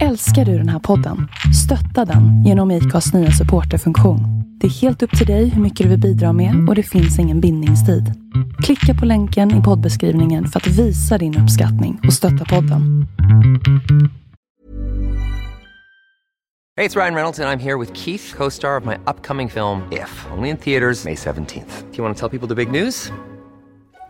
Älskar du den här podden? Stötta den genom IKAs nya supporterfunktion. Det är helt upp till dig hur mycket du vill bidra med och det finns ingen bindningstid. Klicka på länken i poddbeskrivningen för att visa din uppskattning och stötta podden. Hej, det är Ryan Reynolds och jag är här med Keith, co-star of my upcoming film If, only in theaters May 17th. Do you want to tell people the big news?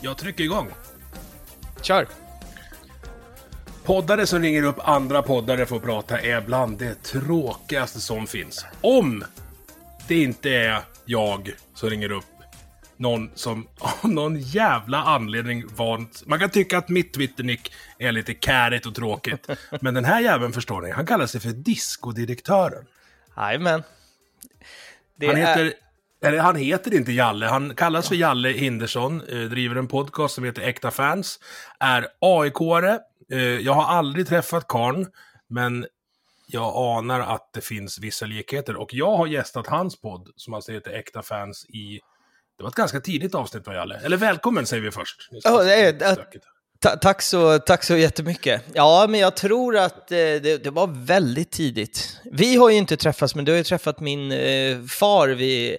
Jag trycker igång. Kör. Poddare som ringer upp andra poddare för att prata är bland det tråkigaste som finns. Om det inte är jag som ringer upp någon som av någon jävla anledning vant... Man kan tycka att mitt Twitternick är lite kärigt och tråkigt. men den här jäveln förstår ni, han kallar sig för discodirektören. Jajamän. Han är- heter, eller han heter inte Jalle, han kallas för Jalle Hindersson, eh, driver en podcast som heter Äkta Fans, är AIK-are. Eh, jag har aldrig träffat karn, men jag anar att det finns vissa likheter. Och jag har gästat hans podd, som alltså heter Äkta Fans, i... Det var ett ganska tidigt avsnitt va, Jalle? Eller välkommen säger vi först. Vi det är- tack, så, tack så jättemycket. Ja, men jag tror att eh, det, det var väldigt tidigt. Vi har ju inte träffats, men du har ju träffat min far vid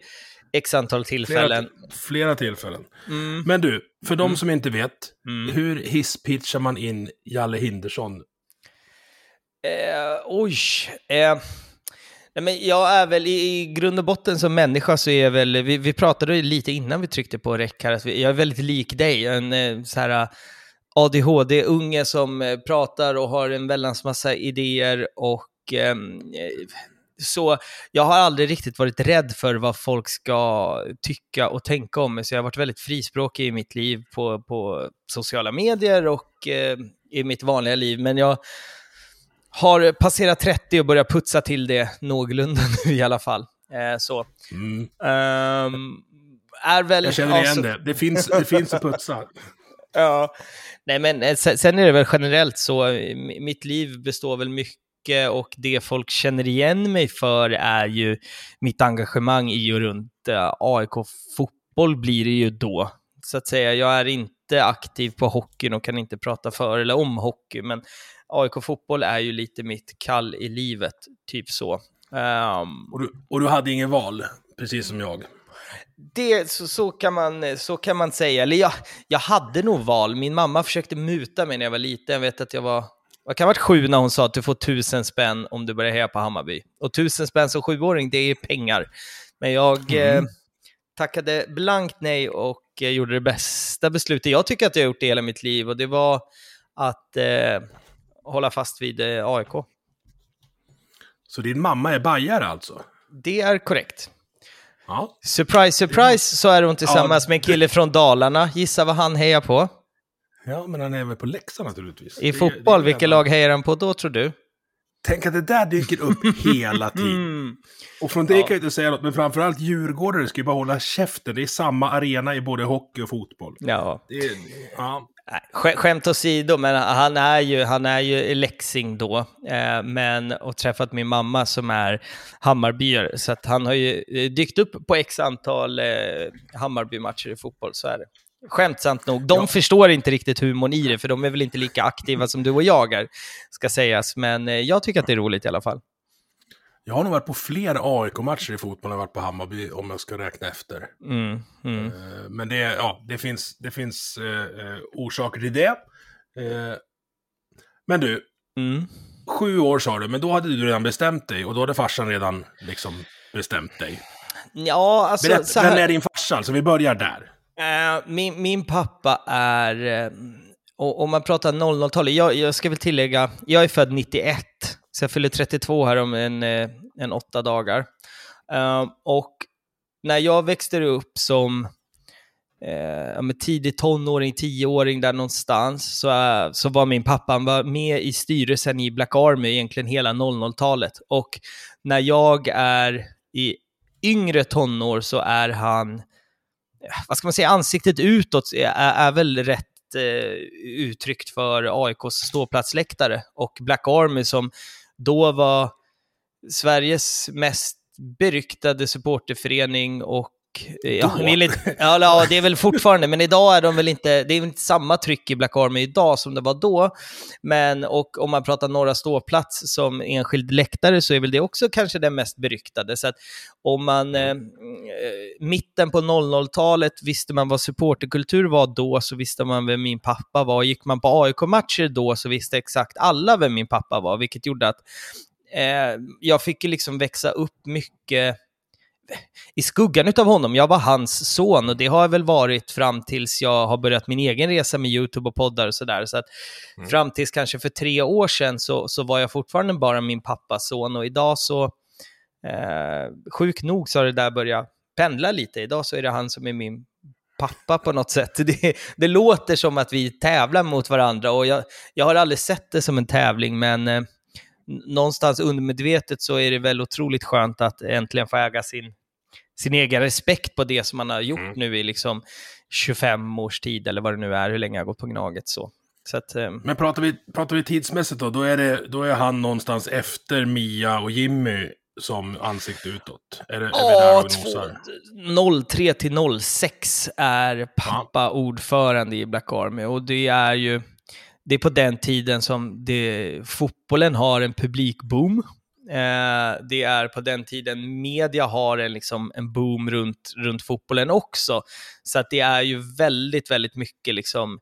x antal tillfällen. Flera, flera tillfällen. Mm. Men du, för de som inte vet, hur hisspitchar man in Jalle Hindersson Eh, oj. Eh, nej, men jag är väl i, i grund och botten som människa så är jag väl, vi, vi pratade lite innan vi tryckte på räck här, att vi, jag är väldigt lik dig. En eh, så här ADHD-unge som eh, pratar och har en väldans massa idéer och ehm, eh, så jag har aldrig riktigt varit rädd för vad folk ska tycka och tänka om mig, så jag har varit väldigt frispråkig i mitt liv på, på sociala medier och eh, i mitt vanliga liv. Men jag har passerat 30 och börjat putsa till det någorlunda nu i alla fall. Eh, så. Mm. Ehm, är väl... Jag känner igen alltså- det. Det finns, det finns att putsa. Ja. Nej, men eh, sen, är det väl generellt så, eh, mi- mitt liv består väl mycket och det folk känner igen mig för är ju mitt engagemang i och runt eh, AIK fotboll blir det ju då. Så att säga, jag är inte aktiv på hockeyn och kan inte prata för eller om hockey, men AIK fotboll är ju lite mitt kall i livet, typ så. Ehm, Och du, och du hade ingen val, precis som jag. det, så, så, kan man, så kan man säga. Eller jag, jag hade nog val. Min mamma försökte muta mig när jag var liten. Jag vet att jag var, jag kan ha varit sju när hon sa att du får tusen spänn om du börjar heja på Hammarby. Och tusen spänn som sjuåring, det är pengar. Men jag eh, tackade blankt nej och eh, gjorde det bästa beslutet jag tycker att jag har gjort i hela mitt liv. Och det var att eh, hålla fast vid eh, AIK. Så din mamma är bajare alltså? Det är korrekt. Ja. Surprise, surprise, så är hon tillsammans Ja, med en kille från Dalarna. Gissa vad han hejar på? Ja, men han är väl på Leksand naturligtvis. I Det- fotboll, det vilket lag hejar han på då tror du? Tänk att det där dyker upp hela tiden. Mm. Och från det kan jag inte säga något, men framförallt djurgårdare ska ju bara hålla käften. Det är samma arena i både hockey och fotboll. Ja, Det ja. Skämt åsido, men han är ju, han är ju i Leksing då, eh, men, och träffat min mamma som är Hammarbyare, så att han har ju eh, dykt upp på x antal eh, Hammarby-matcher i fotboll, så är det. Skämtsamt nog, de förstår inte riktigt humorn i det, för de är väl inte lika aktiva som du och jag är, ska sägas, men eh, jag tycker att det är roligt i alla fall. Jag har nog varit på fler AIK-matcher i fotboll än jag varit på Hammarby, om jag ska räkna efter. Mm, mm. Eh, Men det, ja, det finns, det finns eh, orsaker till det. Men du, Mm. sju år sa du, men då hade du redan bestämt dig och då hade farsan redan liksom bestämt dig. Ja, alltså... Berätta, så här- vem är din farsa? Alltså vi börjar där. Eh, min, min pappa är, eh, och, om man pratar 00-talet, jag, jag ska väl tillägga, jag är född 91, så jag fyller 32 här om en, eh, en åtta dagar. Och när jag växte upp som eh, med tidig tonåring, tioåring där någonstans, så, så var min pappa han var med i styrelsen i Black Army egentligen hela 00-talet. Och när jag är i yngre tonår så är han, vad ska man säga, ansiktet utåt är, är väl rätt eh, uttryckt för AIKs ståplatsläktare. Och Black Army som då var Sveriges mest beryktade supporterförening och Ja, vill inte, ja, ja, det är väl fortfarande, men idag är de väl inte, det är inte samma tryck i Black Army idag som det var då. Men, och om man pratar norra ståplats som enskild läktare så är väl det också kanske den mest beryktade. Så att om man, eh, mitten på 00-talet visste man vad supporterkultur var då, så visste man vem min pappa var. Gick man på AIK-matcher då så visste exakt alla vem min pappa var, vilket gjorde att eh, jag fick liksom växa upp mycket i skuggan av honom. Jag var hans son och det har jag väl varit fram tills jag har börjat min egen resa med YouTube och poddar och sådär. Så att mm. fram tills kanske för tre år sedan så, så var jag fortfarande bara min pappas son och idag så, eh, sjukt nog så har det där börjat pendla lite. Idag så är det han som är min pappa på något sätt. Det, det låter som att vi tävlar mot varandra och jag, jag har aldrig sett det som en tävling, men eh, någonstans undermedvetet så är det väl otroligt skönt att äntligen få äga sin, sin egen respekt på det som man har gjort mm. nu i liksom 25 års tid eller vad det nu är, hur länge jag har gått på Gnaget. Så. Så att, eh, Men pratar vi, pratar vi tidsmässigt då, då är, det, då är han någonstans efter Mia och Jimmy som ansikte utåt? Är det, ja, 03 till 06 är pappa ja. ordförande i Black Army och det är ju det är på den tiden som det, fotbollen har en publikboom. Eh, det är på den tiden media har en, liksom, en boom runt, runt fotbollen också. Så att det är ju väldigt, väldigt mycket liksom,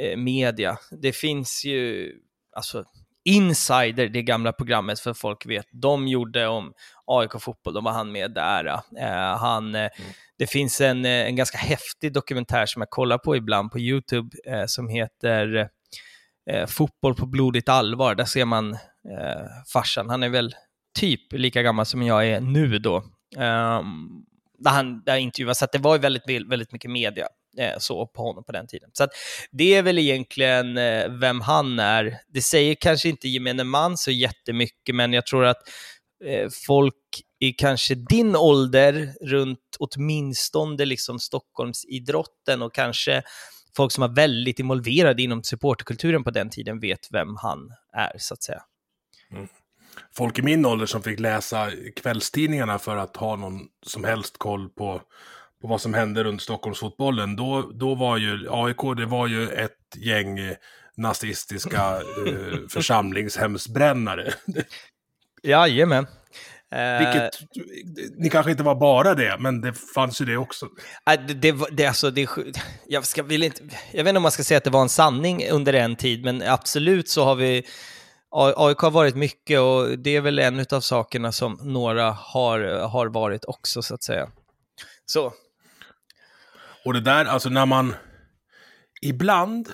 eh, media. Det finns ju, alltså, Insider, det gamla programmet för folk vet, de gjorde om AIK fotboll, då var han med där. Eh, han, eh, mm. Det finns en, eh, en ganska häftig dokumentär som jag kollar på ibland på YouTube eh, som heter eh, Fotboll på blodigt allvar. Där ser man eh, farsan, han är väl typ lika gammal som jag är nu då. Eh, där han där intervjuas, så det var väldigt, väldigt mycket media eh, så på honom på den tiden. Så det är väl egentligen eh, vem han är. Det säger kanske inte gemene man så jättemycket, men jag tror att eh, folk i kanske din ålder, runt åtminstone liksom Stockholmsidrotten och kanske folk som var väldigt involverade inom supporterkulturen på den tiden vet vem han är, så att säga. Mm. Folk i min ålder som fick läsa kvällstidningarna för att ha någon som helst koll på, på vad som hände runt Stockholmsfotbollen, då, då var ju AIK, det var ju ett gäng eh, nazistiska eh, församlingshemsbrännare. Jajamän. Vilket, ni kanske inte var bara det, men det fanns ju det också. Det, det, det, alltså, det, jag, ska, vill inte, jag vet inte om man ska säga att det var en sanning under en tid, men absolut så har vi AIK har varit mycket och det är väl en av sakerna som några har, har varit också, så att säga. Så. Och det där, alltså när man ibland,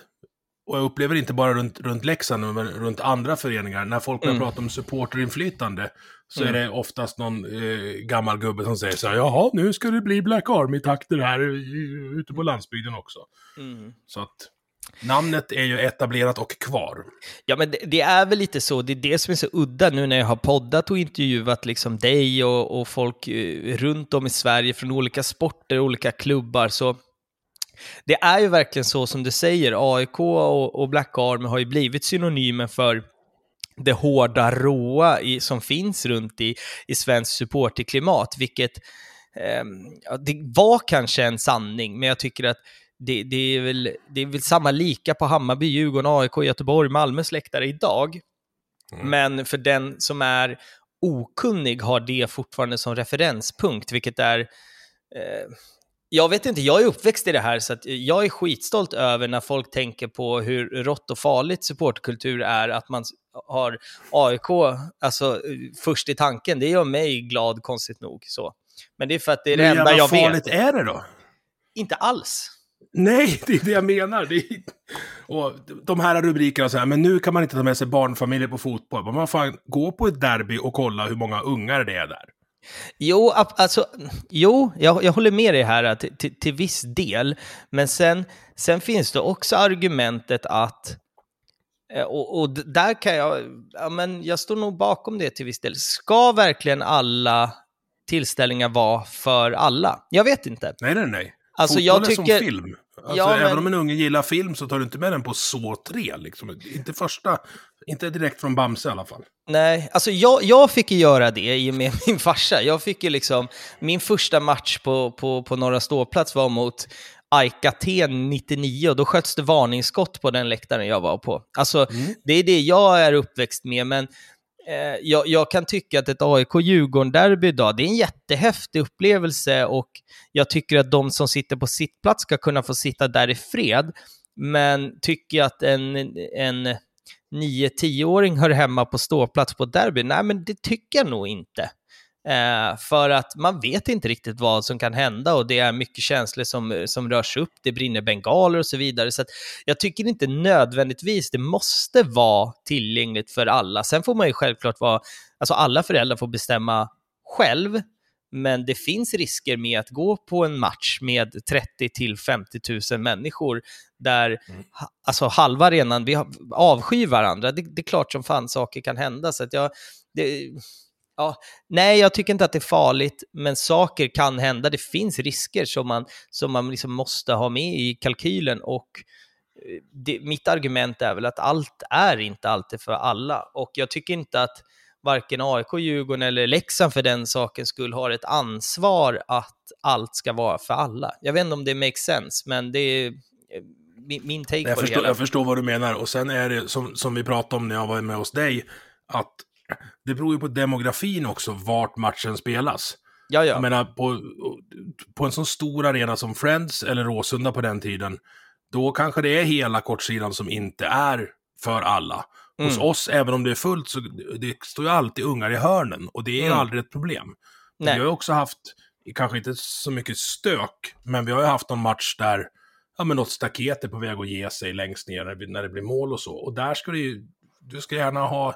och jag upplever inte bara runt, runt Leksand, men runt andra föreningar, när folk börjar mm. prata om supporterinflytande, så mm. är det oftast någon eh, gammal gubbe som säger så här, jaha, nu ska det bli Black Army-takter här ute på landsbygden också. Mm. Så att namnet är ju etablerat och kvar. Ja, men det, det, är väl lite så, det är det som är så udda nu när jag har poddat och intervjuat liksom dig och, och folk eh, runt om i Sverige från olika sporter, olika klubbar, så det är ju verkligen så som du säger, AIK och, och Black Army har ju blivit synonymer för det hårda, råa i, som finns runt i, i svenskt supporterklimat, vilket eh, det var kanske en sanning, men jag tycker att det, det, är väl, det är väl samma lika på Hammarby, Djurgården, AIK, Göteborg, Malmös läktare idag. Mm. Men för den som är okunnig har det fortfarande som referenspunkt, vilket är eh, jag vet inte, jag är uppväxt i det här, så jag är skitstolt över när folk tänker på hur rått och farligt supportkultur är, att man har AIK alltså, först i tanken. Det gör mig glad, konstigt nog. Så. Men det är för att det är det enda jag vet. Hur farligt är det då? Inte alls. Nej, det är det jag menar. Det är... Och de här rubrikerna så här, men nu kan man inte ta med sig barnfamiljer på fotboll. Man får gå på ett derby och kolla hur många ungar det är där. Jo, alltså, jo jag, jag håller med dig här till, till, till viss del. Men sen, sen finns det också argumentet att, eh, och, och där kan jag, ja, men jag står nog bakom det till viss del. Ska verkligen alla tillställningar vara för alla? Jag vet inte. Nej, nej, nej. Alltså, jag är tycker... som film. Alltså, Ja, Även men- om en unge gillar film så tar du inte med den på så tre. Liksom. Inte första, inte direkt från Bamse i alla fall. Nej, alltså jag, jag fick ju göra det i och med min farsa. Jag fick ju liksom, min första match på, på, på Norra Ståplats var mot AIK Aten 99 och då sköts det varningsskott på den läktaren jag var på. Alltså, det är det jag är uppväxt med, men eh, jag, jag kan tycka att ett AIK-Djurgården-derby idag, det är en jättehäftig upplevelse och jag tycker att de som sitter på sittplats ska kunna få sitta där i fred. Men tycker jag att en, en 9-10-åring hör hemma på ståplats på derby? Nej, men det tycker jag nog inte. Eh, för att man vet inte riktigt vad som kan hända och det är mycket känslor som, som rörs upp, det brinner bengaler och så vidare. Så jag tycker inte nödvändigtvis det måste vara tillgängligt för alla. Sen får man ju självklart vara, alltså alla föräldrar får bestämma själv, men det finns risker med att gå på en match med 30 till 50 000 människor där ha- alltså halva arenan vi avskyr varandra. Det, det är klart som fan saker kan hända. Så att jag, det, ja, nej, jag tycker inte att det är farligt, men saker kan hända. Det finns risker som man, som man liksom måste ha med i kalkylen. Och eh, det, mitt argument är väl att allt är inte alltid för alla. Och jag tycker inte att varken AIK, Djurgården eller Leksand för den saken skull har ett ansvar att allt ska vara för alla. Jag vet inte om det makes sense, men det är eh, min, min take Jag på det förstår, hela. jag förstår vad du menar. Och sen är det som, som vi pratade om när jag var med hos dig, att det beror ju på demografin också, vart matchen spelas. Ja, ja. Jag menar, på, på en sån stor arena som Friends eller Råsunda på den tiden, då kanske det är hela kortsidan som inte är för alla. Hos Mm. oss, även om det är fullt, så det står ju alltid ungar i hörnen. Och det är Mm. aldrig ett problem. Nej. Vi har ju också haft, kanske inte så mycket stök, men vi har ju haft någon match där ja, men något staket är på väg att ge sig längst ner när det, blir- det mål och så. Och där ska du ju, du ska gärna ha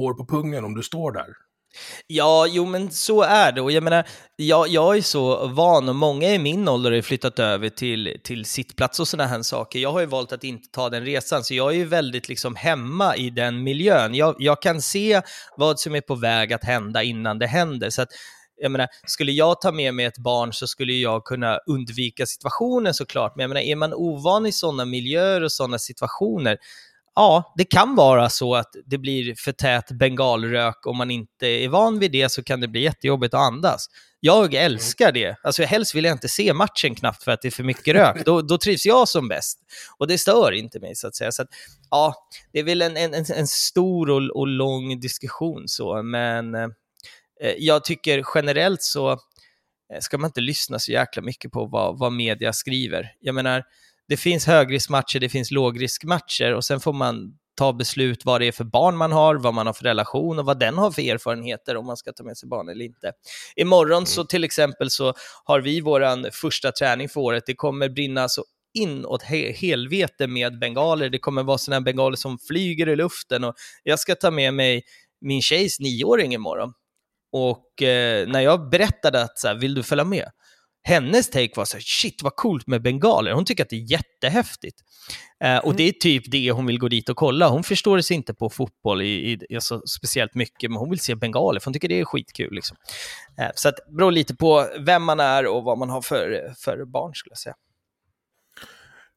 hår på pungen om du står där. Ja, jo men så är det. Och jag menar, jag, jag är så van och många i min ålder har flyttat över till, till sittplats och sådana här saker. Jag har ju valt att inte ta den resan, så jag är ju väldigt liksom hemma i den miljön. Jag, jag kan se vad som är på väg att hända innan det händer. Så att, jag menar, skulle jag ta med mig ett barn så skulle jag kunna undvika situationen såklart. Men jag menar, är man ovan i sådana miljöer och sådana situationer, Ja, det kan vara så att det blir för tät bengalrök. Om man inte är van vid det så kan det bli jättejobbigt att andas. Jag älskar det. Alltså helst vill jag inte se matchen knappt för att det är för mycket rök. Då, då trivs jag som bäst. Och det stör inte mig så att säga. Så att, ja, det är väl en, en, en- en stor och, och lång diskussion så, men eh, jag tycker generellt så eh, ska man inte lyssna så jäkla mycket på vad, vad media skriver. Jag menar, det finns högriskmatcher, det finns lågriskmatcher och sen får man ta beslut vad det är för barn man har, vad man har för relation och vad den har för erfarenheter om man ska ta med sig barn eller inte. Imorgon så till exempel så har vi våran första träning för året. Det kommer brinna så inåt he- helvete med bengaler. Det kommer vara sådana bengaler som flyger i luften och jag ska ta med mig min tjejs nioåring imorgon. Och eh, när jag berättade att så här, vill du följa med? Hennes take var så här, shit vad coolt med bengaler. Hon tycker att det är jättehäftigt. Eh, och det är typ det hon vill gå dit och kolla. Hon förstår sig inte på fotboll i, i, alltså, speciellt mycket, men hon vill se bengaler för hon tycker det är skitkul. Liksom. Eh, så att, det beror lite på vem man är och vad man har för, för barn skulle jag säga.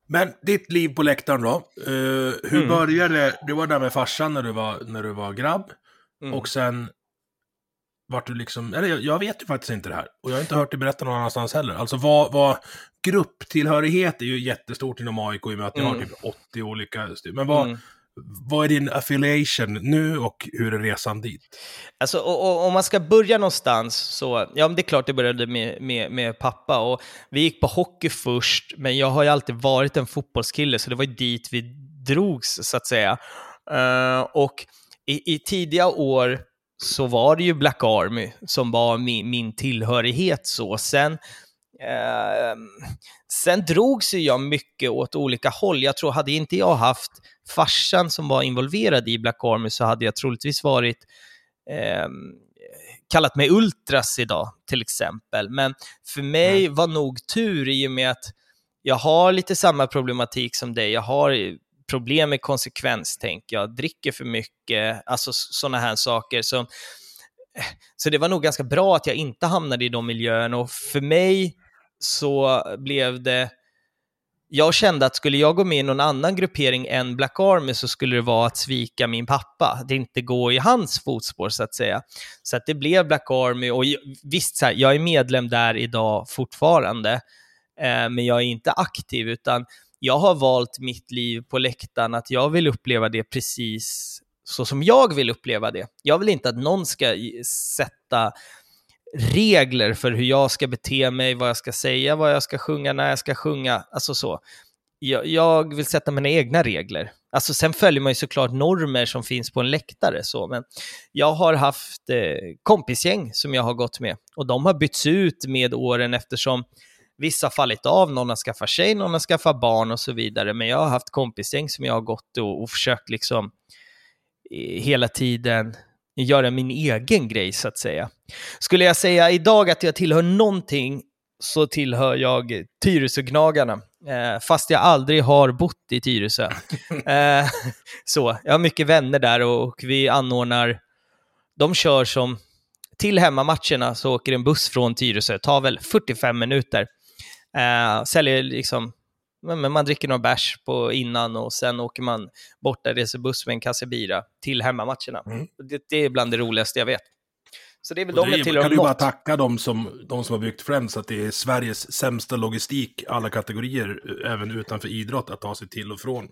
Men ditt liv på läktaren då? Eh, hur Mm. började det? var där med farsan när du var, när du var grabb. Mm. Och sen vart du liksom, eller jag, jag vet ju faktiskt inte det här. Och jag har inte hört dig berätta någon annanstans heller. Alltså vad, vad grupptillhörighet är ju jättestort inom AIK i och med att ni har Mm. typ 80 olika. Men vad, Mm. vad är din affiliation nu och hur är resan dit? Alltså, och, och, om man ska börja någonstans så, ja men det är klart det började med, med, med pappa och vi gick på hockey först, men jag har ju alltid varit en fotbollskille så det var ju dit vi drogs så att säga. Eh, och i, i tidiga år så var det ju Black Army som var min, min tillhörighet så. Sen, eh, sen drogs ju jag mycket åt olika håll. Jag tror, hade inte jag haft farsan som var involverad i Black Army så hade jag troligtvis varit eh, kallat mig ultras idag, till exempel. Men för mig var nog tur i och med att jag har lite samma problematik som dig. Jag har problem med konsekvens, tänker jag dricker för mycket, alltså sådana här saker. Så, så det var nog ganska bra att jag inte hamnade i de miljöerna och för mig så blev det jag kände att skulle jag gå med i någon annan gruppering än Black Army så skulle det vara att svika min pappa, det inte gå i hans fotspår så att säga. Så att det blev Black Army och visst, så här, jag är medlem där idag fortfarande, eh, men jag är inte aktiv utan jag har valt mitt liv på läktaren att jag vill uppleva det precis så som jag vill uppleva det. Jag vill inte att någon ska sätta regler för hur jag ska bete mig, vad jag ska säga, vad jag ska sjunga, när jag ska sjunga, alltså så. Jag, jag vill sätta mina egna regler. Alltså sen följer man ju såklart normer som finns på en läktare, så, men jag har haft eh, kompisgäng som jag har gått med och de har bytts ut med åren eftersom vissa har fallit av, någon har skaffat tjej, någon har skaffat barn och så vidare, men jag har haft kompisgäng som jag har gått och, och försökt liksom eh, hela tiden göra min egen grej så att säga. Skulle jag säga idag att jag tillhör någonting så tillhör jag Tyresögnagarna, eh, fast jag aldrig har bott i Tyresö. Eh, så, jag har mycket vänner där och vi anordnar, de kör som, till hemmamatcherna så åker en buss från Tyresö, tar väl 45 minuter. Eh, säljer liksom men man dricker några bärs på innan och sen åker man borta resebuss med en kasse bira till hemmamatcherna. Mm. Det, det, är bland det roligaste jag vet. Så det är väl de jag tillhör Kan du bara tacka de som, de som har byggt Friends att det är Sveriges sämsta logistik, alla kategorier, även utanför idrott, att ta sig till och från.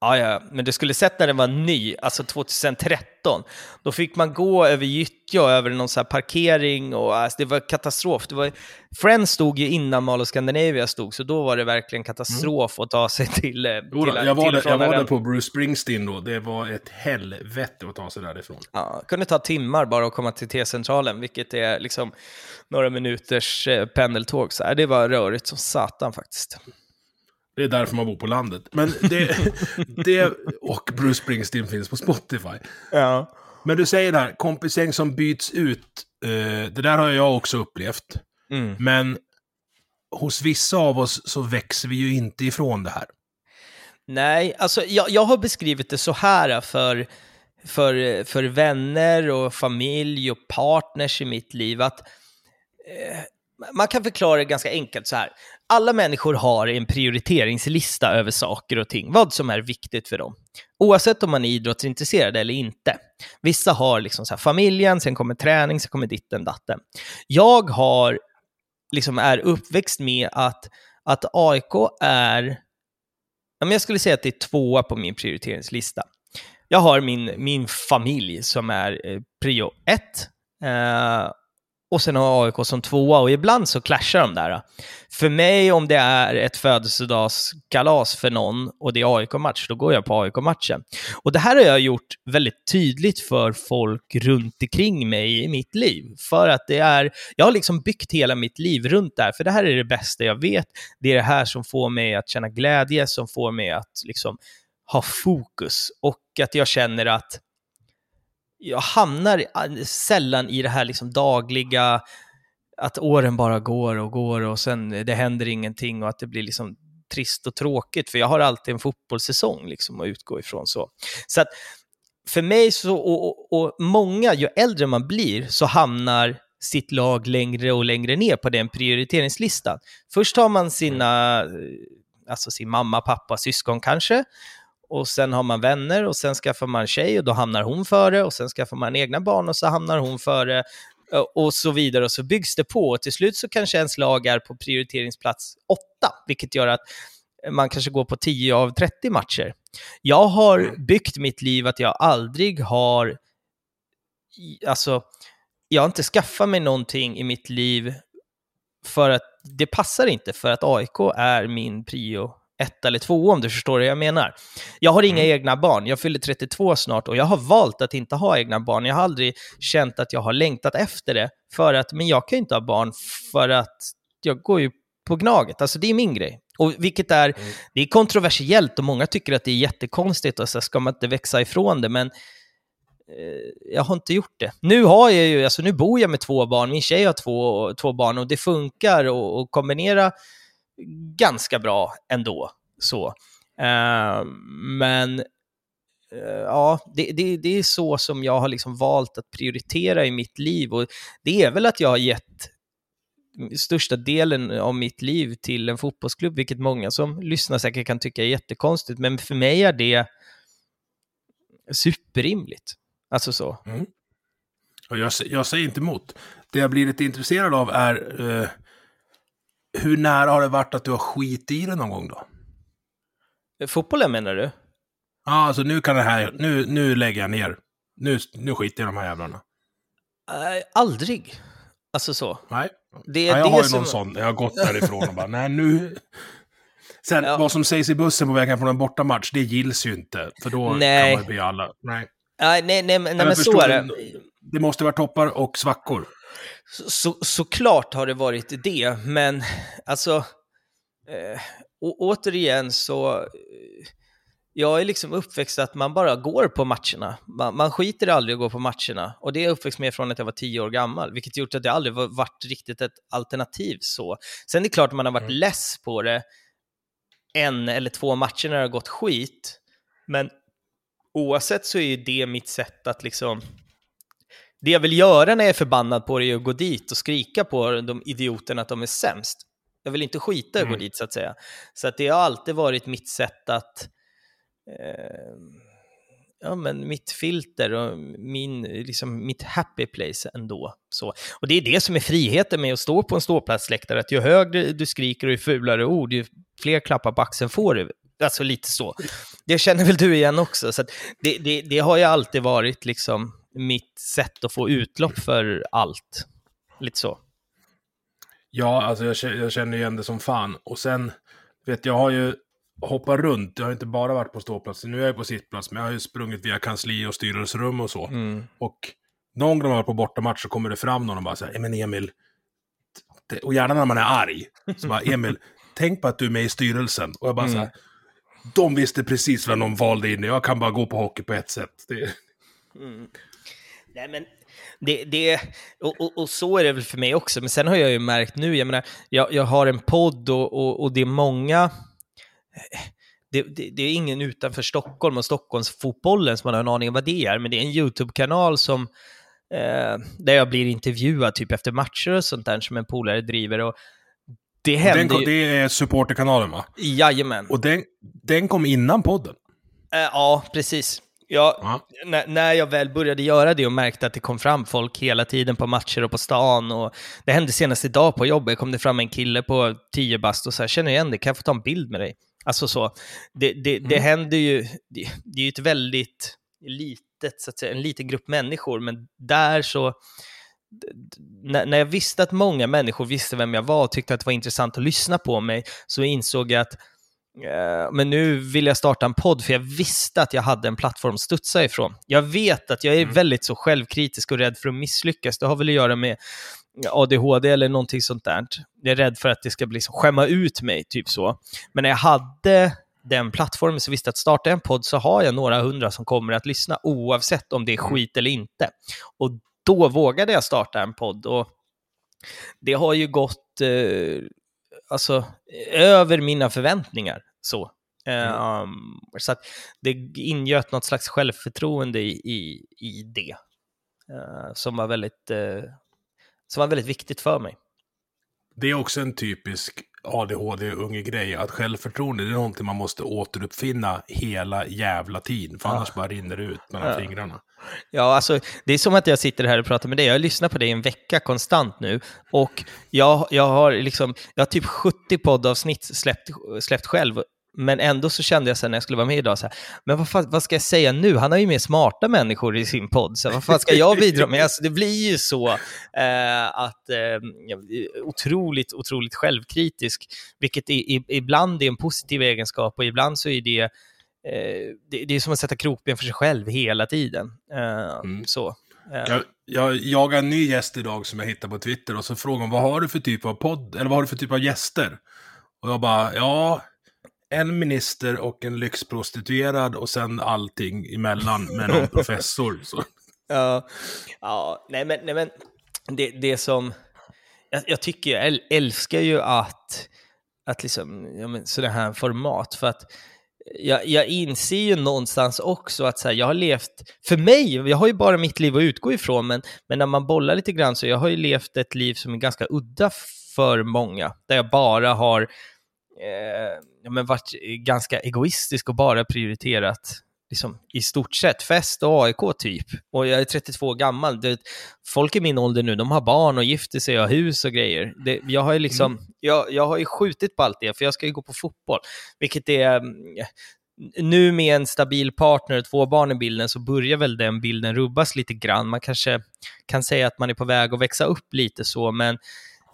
Ja, ja, men du skulle sett när den var ny, alltså 2013. Då fick man gå över gyttja över någon så parkering och alltså, det var katastrof. Det var, Friends stod ju innan Mall of Scandinavia stod, så då var det verkligen katastrof mm. att ta sig till... Eh, jo, till jag var, där, jag var där på Bruce Springsteen då, det var ett helvete att ta sig därifrån. Ja, kunde ta timmar bara att komma till T-centralen, vilket är liksom några minuters eh, pendeltåg. Så det var rörigt som satan faktiskt. Det är därför man bor på landet. Men det, det och Bruce Springsteen finns på Spotify. Ja. Men du säger där, kompisgäng som byts ut. Eh, det där har jag också upplevt. Mm. Men hos vissa av oss så växer vi ju inte ifrån det här. Nej, alltså jag, jag har beskrivit det så här för, för, för vänner och familj och partners i mitt liv. att eh, man kan förklara det ganska enkelt så här. Alla människor har en prioriteringslista över saker och ting, vad som är viktigt för dem. Oavsett om man är idrottsintresserad eller inte. Vissa har liksom så familjen, sen kommer träning, sen kommer ditten datten. Jag har, liksom är uppväxt med att, att AIK är, jag skulle säga att det är tvåa på min prioriteringslista. Jag har min, min familj som är eh, prio ett. Eh, och sen har AIK som tvåa och ibland så clashar de där. För mig, om det är ett födelsedagskalas för någon och det är AIK-match, då går jag på AIK-matchen. Och det här har jag gjort väldigt tydligt för folk runt omkring mig i mitt liv. För att det är, jag har liksom byggt hela mitt liv runt det här, för det här är det bästa jag vet. Det är det här som får mig att känna glädje, som får mig att liksom ha fokus och att jag känner att jag hamnar ah, sällan i det här liksom dagliga, att åren bara går och går och sen det händer ingenting och att det blir liksom trist och tråkigt, för jag har alltid en fotbollssäsong liksom att utgå ifrån. Så, så att för mig, så, och, och, och många, ju äldre man blir, så hamnar sitt lag längre och längre ner på den prioriteringslistan. Först har man sina, eh, alltså sin mamma, pappa, syskon kanske, och sen har man vänner och sen skaffar man tjej och då hamnar hon före och sen skaffar man egna barn och så hamnar hon före och så vidare och så byggs det på och till slut så kanske ens lag är på prioriteringsplats 8, vilket gör att man kanske går på 10 av 30 matcher. Jag har mm. byggt mitt liv att jag aldrig har, alltså, jag har inte skaffat mig någonting i mitt liv för att det passar inte för att AIK är min prio ett eller två om du förstår vad jag menar. Jag har inga mm. egna barn, jag fyller 32 snart och jag har valt att inte ha egna barn. Jag har aldrig känt att jag har längtat efter det, för att, men jag kan ju inte ha barn för att jag går ju på Gnaget, alltså det är min grej. Och vilket är, mm. det är kontroversiellt och många tycker att det är jättekonstigt och så ska man inte växa ifrån det, men eh, jag har inte gjort det. Nu har jag ju, alltså nu bor jag med två barn, min tjej har två, två barn och det funkar att kombinera ganska bra ändå. Så. Uh, men uh, ja, det, det, det är så som jag har liksom valt att prioritera i mitt liv och det är väl att jag har gett största delen av mitt liv till en fotbollsklubb, vilket många som lyssnar säkert kan tycka är jättekonstigt, men för mig är det superrimligt. Alltså så. Mm. Och jag, jag säger inte emot. Det jag blir lite intresserad av är eh, hur nära har det varit att du har skit i det någon gång då? Fotbollen menar du? Ja, alltså nu kan det här, nu, nu lägger jag ner. Nu, nu skiter jag i de här jävlarna. Uh, aldrig. Alltså så. Nej. Det ja, jag det har ju som... någon sån. Jag har gått därifrån och bara, nej nu... Sen, Ja. vad som sägs i bussen på vägen från en bortamatch, det gills ju inte. För då Nej. kan man bli alla. Nej. Nej, nej, nej, men- nej Jag men så är det. Det måste vara toppar och svackor. Så, så, såklart har det varit det, men alltså, eh, å, återigen så, eh, jag är liksom uppväxt att man bara går på matcherna. Man, man skiter aldrig att gå på matcherna. Och det är jag uppväxt med från att jag var tio år gammal, vilket gjort att det aldrig var- varit riktigt ett alternativ så. Sen är det klart att man har varit less på det en eller två matcher när det har gått skit, men oavsett så är ju det mitt sätt att liksom det jag vill göra när jag är förbannad på det är att gå dit och skrika på de idioterna att de är sämst. Jag vill inte skita i att gå Mm. dit så att säga. Så att det har alltid varit mitt sätt att... Eh, ja, men mitt filter och min, liksom, mitt happy place ändå. Så. Och det är det som är friheten med att stå på en ståplatsläktare, att ju högre du skriker och ju fulare ord, ju fler klappar på axeln får du. Alltså lite så. Det känner väl du igen också. Så det, det, det har ju alltid varit liksom mitt sätt att få utlopp för allt. Lite så. Ja, alltså jag, kä- jag känner igen det som fan. Och sen, vet jag har ju hoppat runt. Jag har inte bara varit på ståplats. Nu är jag på sittplats, men jag har ju sprungit via kansli och styrelserum och så. Mm. Och någon gång när på bortamatch så kommer det fram någon och bara säger, men Emil, och gärna när man är arg, så bara, Emil, tänk på att du är med i styrelsen. Och jag bara så här, de visste precis vem de valde in. Jag kan bara gå på hockey på ett sätt. Det, Nej, men det, det, och, och, och så är det väl för mig också. Men sen har jag ju märkt nu, jag menar, jag, jag har en podd och, och, och det är många... Det, det, det är ingen utanför Stockholm och Stockholmsfotbollen som man har en aning om vad det är, men det är en YouTube-kanal som eh, där jag blir intervjuad typ efter matcher och sånt där som en polare driver. Och det den, händer kom- ju... det är supporterkanalen va? Jajamän. Och den, den kom innan podden. Eh, ja, precis. Ja, när, när jag väl började göra det och märkte att det kom fram folk hela tiden på matcher och på stan och det hände senast idag på jobbet, kom det fram en kille på 10 bast och så här, känner jag igen dig, kan jag få ta en bild med dig? Alltså så, det, det, det händer ju, det, det är ju ett väldigt litet, så att säga, en liten grupp människor, men där så, när, när jag visste att många människor visste vem jag var och tyckte att det var intressant att lyssna på mig, så insåg jag att Men nu vill jag starta en podd för jag visste att jag hade en plattform att studsa ifrån. Jag vet att jag är väldigt så självkritisk och rädd för att misslyckas. Det har väl att göra med ADHD eller någonting sånt där. Jag är rädd för att det ska bli så, skämma ut mig, typ så. Men när jag hade den plattformen så visste jag att starta en podd så har jag några hundra som kommer att lyssna oavsett om det är skit eller inte. Och då vågade jag starta en podd och det har ju gått eh, alltså, över mina förväntningar. Så, Ehm, så att det ingöt något slags självförtroende i, i, i det. eh, som, var väldigt, eh, som var väldigt viktigt för mig. Det är också en typisk ADHD-unge-grej, att självförtroende det är någonting man måste återuppfinna hela jävla tiden, för annars bara rinner det ut mellan Ja. fingrarna. Ja, alltså, det är som att jag sitter här och pratar med dig. Jag har lyssnat på dig en vecka konstant nu och jag, jag, har, liksom, jag har typ 70 poddavsnitt släppt, släppt själv. Men ändå så kände jag sen när jag skulle vara med idag, så här, men vad, fan, vad ska jag säga nu? Han har ju mer smarta människor i sin podd, så vad fan ska jag bidra med? Alltså, det blir ju så eh, att eh, otroligt, otroligt självkritisk, vilket i, i, ibland är en positiv egenskap och ibland så är det eh, det, det är som att sätta krokben för sig själv hela tiden. Eh, Mm. Så. Eh, Jag, jag jagade en ny gäst idag som jag hittade på Twitter och så frågade hon vad har du för typ av podd, eller vad har du för typ av gäster? Och jag bara, ja, en minister och en lyxprostituerad och sen allting emellan med någon professor. Så. Ja, ja nej men, nej men det, det som, jag, jag tycker, jag älskar ju att, att liksom, ja men sådana här format, för att jag, jag inser ju någonstans också att så här, jag har levt, för mig, jag har ju bara mitt liv att utgå ifrån, men, men när man bollar lite grann så jag har ju levt ett liv som är ganska udda för många, där jag bara har eh, ja, men varit ganska egoistisk och bara prioriterat liksom, i stort sett fest och AIK typ. Och jag är 32 gammal. Det, folk i min ålder nu, de har barn och gifter sig och har hus och grejer. Det, jag, har ju liksom, mm. jag, jag har ju skjutit på allt det, för jag ska ju gå på fotboll. Vilket är, mm, nu med en stabil partner och två barn i bilden så börjar väl den bilden rubbas lite grann. Man kanske kan säga att man är på väg att växa upp lite så, men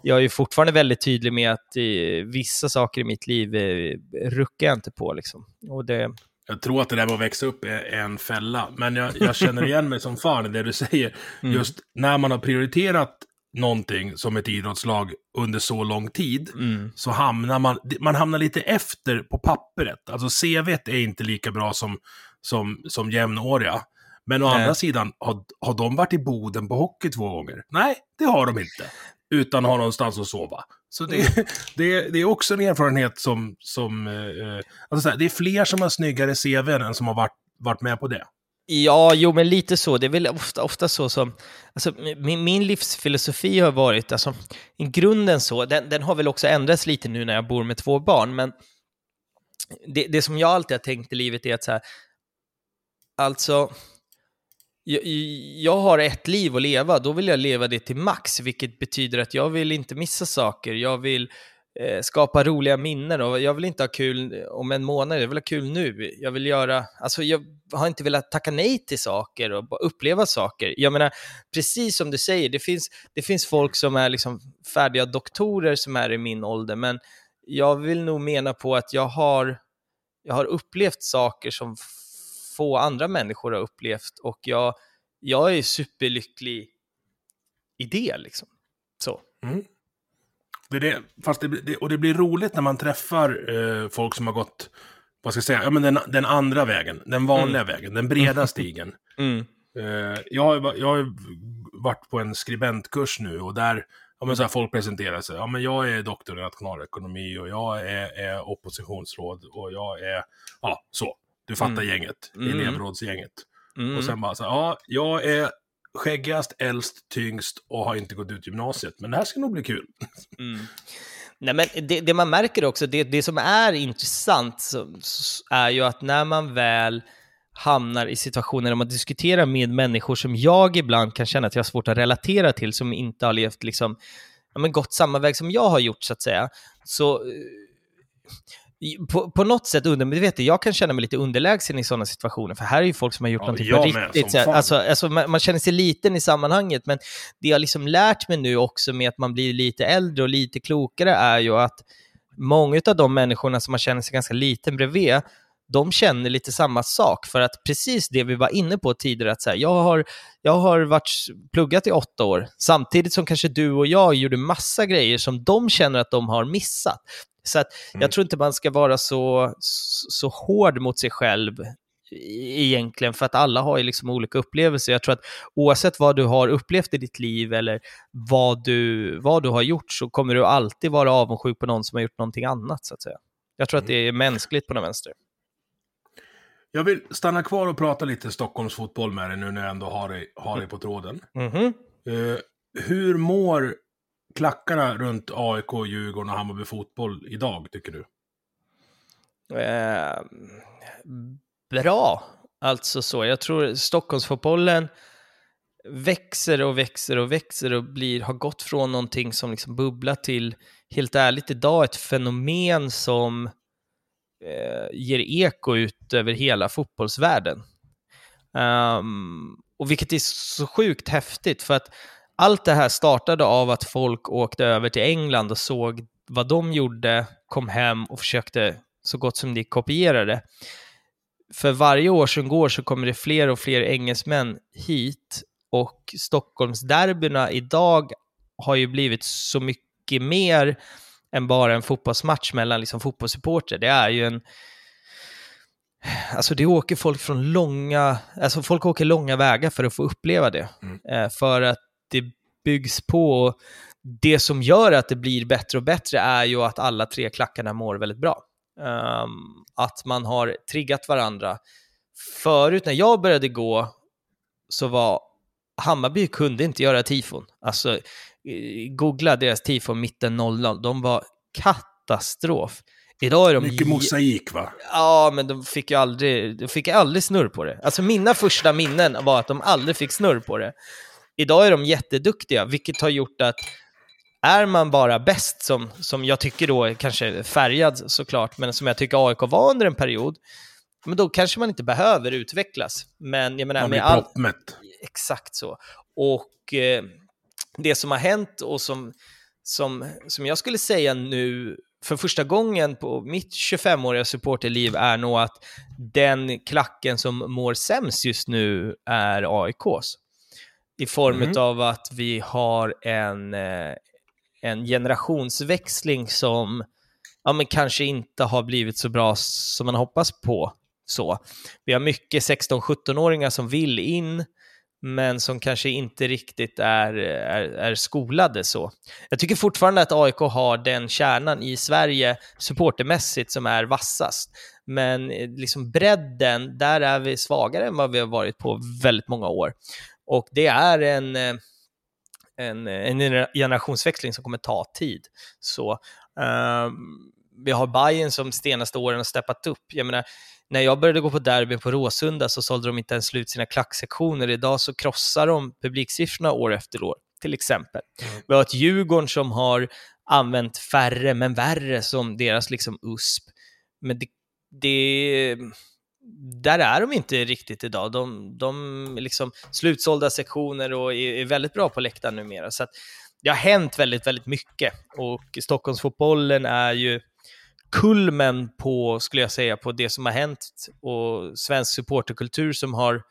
jag är fortfarande väldigt tydlig med att eh, vissa saker i mitt liv eh, ruckar jag inte på. Liksom. Och det, jag tror att det där med att växa upp är en fälla. Men jag, jag känner igen mig som fan i det du säger. Mm. Just när man har prioriterat någonting som ett idrottslag under så lång tid, mm. så hamnar man, man hamnar lite efter på pappret. Alltså CV är inte lika bra som, som, som jämnåriga. Men å Nej. andra sidan, har, har de varit i Boden på hockey två gånger? Nej, det har de inte. Utan har någonstans att sova. Så det, mm. det, det är också en erfarenhet som... som eh, alltså här, det är fler som har snyggare CV än som har varit, varit med på det. Ja, jo, men lite så. Det är väl ofta, ofta så som... Alltså, min, min livsfilosofi har varit, alltså, i grunden så, den, den har väl också ändrats lite nu när jag bor med två barn, men det, det som jag alltid har tänkt i livet är att så här, alltså, jag, jag, har ett liv att leva, då vill jag leva det till max, vilket betyder att jag vill inte missa saker. Jag vill eh, skapa roliga minnen och jag vill inte ha kul om en månad, jag vill ha kul nu. Jag vill göra, alltså jag har inte velat tacka nej till saker och uppleva saker. Jag menar, precis som du säger, det finns, det finns folk som är liksom färdiga doktorer som är i min ålder, men jag vill nog mena på att jag har, jag har upplevt saker som få andra människor har upplevt och jag, jag är superlycklig i det liksom. Så. Mm. Det är det, fast det, det, och det blir roligt när man träffar eh, folk som har gått, vad ska jag säga, ja, men den, den andra vägen, den vanliga mm. vägen, den breda stigen. Mm. Eh, jag, har, jag har varit på en skribentkurs nu och där ja, men så här, folk presenterar sig. Ja, men jag är doktor i nationalekonomi och jag är, är oppositionsråd och jag är, ja, så. Du fattar mm. gänget, mm. elevrådsgänget. Mm. Och sen bara så här, ja, jag är skäggigast, äldst, tyngst och har inte gått ut gymnasiet. Men det här ska nog bli kul. Mm. Nej, men det, det, man märker också, det, det som är intressant så, så är ju att när man väl hamnar i situationer där man diskuterar med människor som jag ibland kan känna att jag har svårt att relatera till, som inte har levt liksom, ja, men gått samma väg som jag har gjort så att säga, så på, på något sätt undermedvetet, jag kan känna mig lite underlägsen i sådana situationer, för här är ju folk som har gjort ja, någonting på riktigt. Så, alltså, alltså, man, man, känner sig liten i sammanhanget, men det jag liksom lärt mig nu också med att man blir lite äldre och lite klokare är ju att många av de människorna som man känner sig ganska liten bredvid, de känner lite samma sak. För att precis det vi var inne på tidigare, att så här, jag, har, jag har varit pluggat i åtta år, samtidigt som kanske du och jag gjorde massa grejer som de känner att de har missat. Så att mm. jag tror inte man ska vara så, så hård mot sig själv egentligen, för att alla har ju liksom olika upplevelser. Jag tror att oavsett vad du har upplevt i ditt liv eller vad du, vad du har gjort så kommer du alltid vara avundsjuk på någon som har gjort någonting annat, så att säga. Jag tror mm. att det är mänskligt på något vänster. Jag vill stanna kvar och prata lite Stockholmsfotboll med dig nu när jag ändå har dig, har dig på tråden. Mm -hmm. uh, hur mår klackarna runt AIK, Djurgården och Hammarby fotboll idag, tycker du? Eh, bra, alltså så. Jag tror Stockholmsfotbollen växer och växer och växer och blir, har gått från någonting som liksom bubblar till, helt ärligt idag, ett fenomen som eh, ger eko ut över hela fotbollsvärlden. Um, och vilket är så sjukt häftigt, för att allt det här startade av att folk åkte över till England och såg vad de gjorde, kom hem och försökte så gott som det kopiera det. För varje år som går så kommer det fler och fler engelsmän hit och Stockholmsderbyna idag har ju blivit så mycket mer än bara en fotbollsmatch mellan liksom fotbollssupporter. Det är ju en Alltså det åker folk från långa, alltså folk åker långa vägar för att få uppleva det. Mm. Eh, för att det byggs på, det som gör att det blir bättre och bättre är ju att alla tre klackarna mår väldigt bra. Ehm, att man har triggat varandra. Förut när jag började gå så var Hammarby kunde inte göra tifon. Alltså, googla deras tifon mitten 00, de var katastrof. Idag är de... Mycket mosaik va? Ja, men de fick ju aldrig, de fick aldrig snurr på det. Alltså mina första minnen var att de aldrig fick snurr på det. Idag är de jätteduktiga, vilket har gjort att är man bara bäst, som, som jag tycker då kanske färgad såklart, men som jag tycker AIK var under en period, men då kanske man inte behöver utvecklas. Men jag menar, Man blir med all. Exakt så. Och eh, det som har hänt och som, som, som jag skulle säga nu för första gången på mitt 25-åriga supporterliv är nog att den klacken som mår sämst just nu är AIKs. I form Mm. av att vi har en, eh, en generationsväxling som ja, men kanske inte har blivit så bra som man hoppas på. Så. Vi har mycket 16-17-åringar som vill in, men som kanske inte riktigt är, är, är skolade så. Jag tycker fortfarande att AIK har den kärnan i Sverige supportermässigt som är vassast. Men eh, liksom bredden, där är vi svagare än vad vi har varit på väldigt många år. Och det är en, eh, en, eh, en generationsväxling som kommer ta tid. Så, um, vi har Bayern som senaste åren har steppat upp. Jag menar, när jag började gå på derby på Råsunda så sålde de inte ens slut sina klacksektioner. Idag så krossar de publiksiffrorna år efter år, till exempel. Mm. Vi har ett Djurgården som har använt färre men värre som deras liksom USP. Men det, det, där är de inte riktigt idag. De, de liksom slutsålda sektioner och är, är väldigt bra på läktaren numera. Så att det har hänt väldigt, väldigt mycket och Stockholmsfotbollen är ju kulmen på, skulle jag säga, på det som har hänt och svensk supporterkultur som har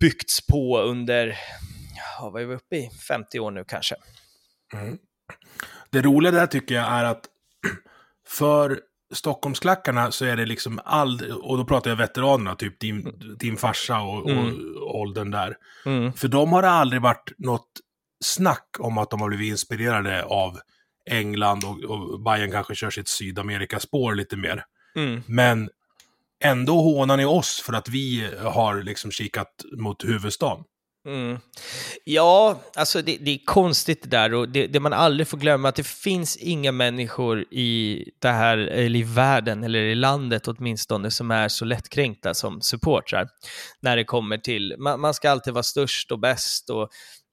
byggts på under, ja, vad är vi uppe i, 50 år nu kanske. Det roliga där tycker jag är att för Stockholmsklackarna så är det liksom all, och då pratar jag veteranerna, typ din, din farsa och, Mm. och åldern där. Mm. För de har det aldrig varit något snack om att de har blivit inspirerade av England och, och Bayern kanske kör sitt Sydamerikaspår lite mer. Mm. Men ändå hånar ni oss för att vi har liksom kikat mot huvudstaden. Mm. Ja, alltså det, det är konstigt det där och det, det man aldrig får glömma att det finns inga människor i det här, eller i världen, eller i landet åtminstone, som är så lättkränkta som supportrar. När det kommer till, man, man ska alltid vara störst och bäst och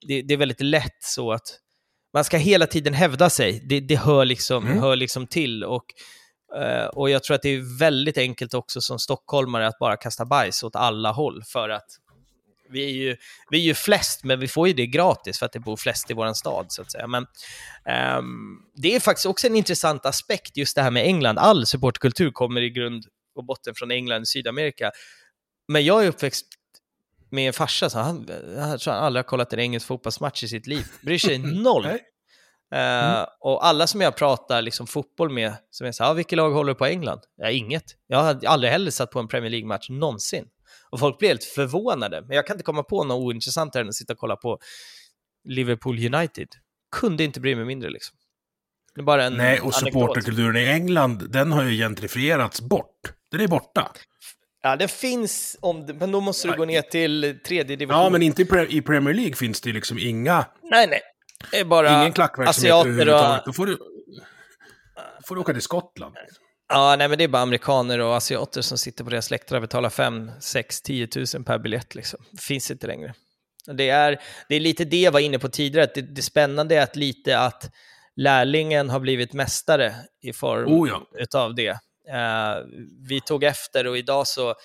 det, det är väldigt lätt så att man ska hela tiden hävda sig. Det, det hör, liksom, Mm. hör liksom till och eh, och jag tror att det är väldigt enkelt också som stockholmare att bara kasta bajs åt alla håll för att vi är, ju, vi är ju flest, men vi får ju det gratis för att det bor flest i vår stad, så att säga. Men ehm, det är faktiskt också en intressant aspekt, just det här med England. All supportkultur kommer i grund och botten från England, Sydamerika. Men jag är uppväxt med en farsa, så han, jag tror han aldrig har kollat en engelsk fotbollsmatch i sitt liv. Bryr sig noll. Eh, och alla som jag pratar liksom fotboll med, som är så här, ah, vilket lag håller du på England? Ja, inget. Jag har aldrig heller satt på en Premier League-match någonsin. Och folk blir helt förvånade. Men jag kan inte komma på något ointressantare än att sitta och kolla på Liverpool United. Kunde inte bry mig mindre liksom. Det är bara en Nej, och supporterkulturen i England, den har ju gentrifierats bort. Den är borta. Ja, det finns, om det, men då måste du gå ner till tredje division. Ja, men inte i, pre i Premier League finns det liksom inga, Nej, nej. Det är bara ingen klackverksamhet överhuvudtaget. och... Då får du, får du åka till Skottland. Ja, nej, men det är bara amerikaner och asiater som sitter på deras läktare och betalar 5, 6, 10 000 per biljett. Liksom. Det finns inte längre. Det är, det är lite det jag var inne på tidigare, att det, det spännande är att lite att lärlingen har blivit mästare i form Oh ja. utav det. Eh, vi tog efter och idag så,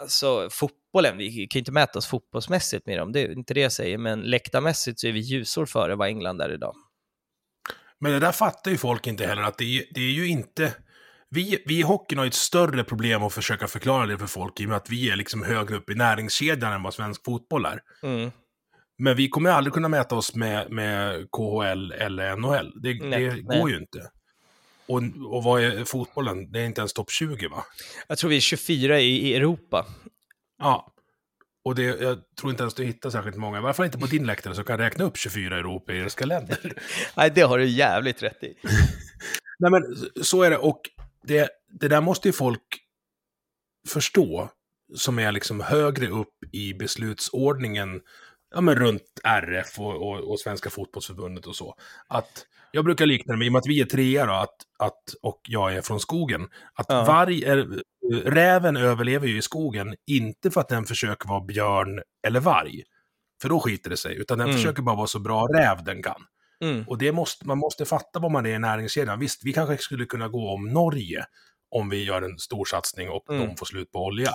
alltså fotbollen, vi kan ju inte mäta oss fotbollsmässigt med dem, det är inte det jag säger, men läktarmässigt så är vi ljusår före vad England är idag. Men det där fattar ju folk inte heller, att det är, det är ju inte... Vi, vi i hockeyn har ett större problem att försöka förklara det för folk, i och med att vi är liksom högre upp i näringskedjan än vad svensk fotboll är. Mm. Men vi kommer aldrig kunna mäta oss med, med KHL eller NHL. Det, Nej, det nej. går ju inte. Och, och vad är fotbollen? Det är inte ens topp 20 va? Jag tror vi är 24 i, i Europa. Ja. Och det, jag tror inte ens du hittar särskilt många, i alla fall inte på din läktare, som kan räkna upp 24 europeiska länder. Nej, det har du jävligt rätt i. Nej men så är det, och det, det där måste ju folk förstå, som är liksom högre upp i beslutsordningen, ja men runt RF och, och, och Svenska fotbollsförbundet och så. Att jag brukar likna det med, i och med att vi är trea då, att, att, och jag är från skogen, att Ja. varg är, räven överlever ju i skogen, inte för att den försöker vara björn eller varg, för då skiter det sig, utan den Mm. försöker bara vara så bra räv den kan. Mm. Och det måste, man måste fatta vad man är i näringskedjan. Visst, vi kanske skulle kunna gå om Norge om vi gör en stor satsning och Mm. de får slut på olja.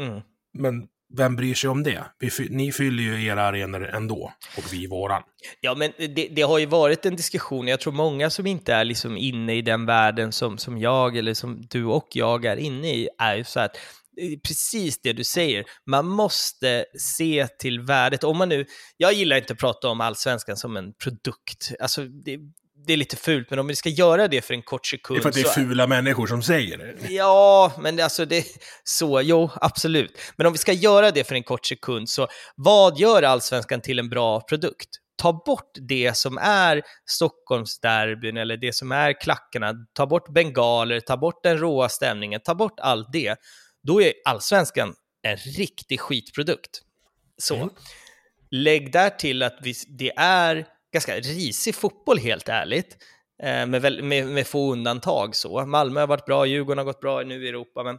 Mm. Men vem bryr sig om det? Vi, ni fyller ju era arenor ändå, och vi våran. Ja, men det, det har ju varit en diskussion. Jag tror många som inte är liksom inne i den världen som, som jag eller som du och jag är inne i är ju så att eh, precis det du säger. Man måste se till värdet. Om man nu, jag gillar inte att prata om allsvenskan som en produkt. Alltså, det, det är lite fult, men om vi ska göra det för en kort Det sekund är för att det är fula människor som säger det. Ja, men alltså det så, jo, absolut. Men om vi ska göra det för en kort sekund, så vad gör allsvenskan till en bra produkt? Ta bort det som är Stockholmsderbyn eller det som är klackarna, ta bort bengaler, ta bort den råa stämningen, ta bort allt det. Då är allsvenskan en riktig skitprodukt. Så. Mm. Lägg där till att vi, det är ganska risig fotboll helt ärligt. Eh, med, väl, med, med få undantag så. Malmö har varit bra, Djurgården har gått bra nu i Europa, men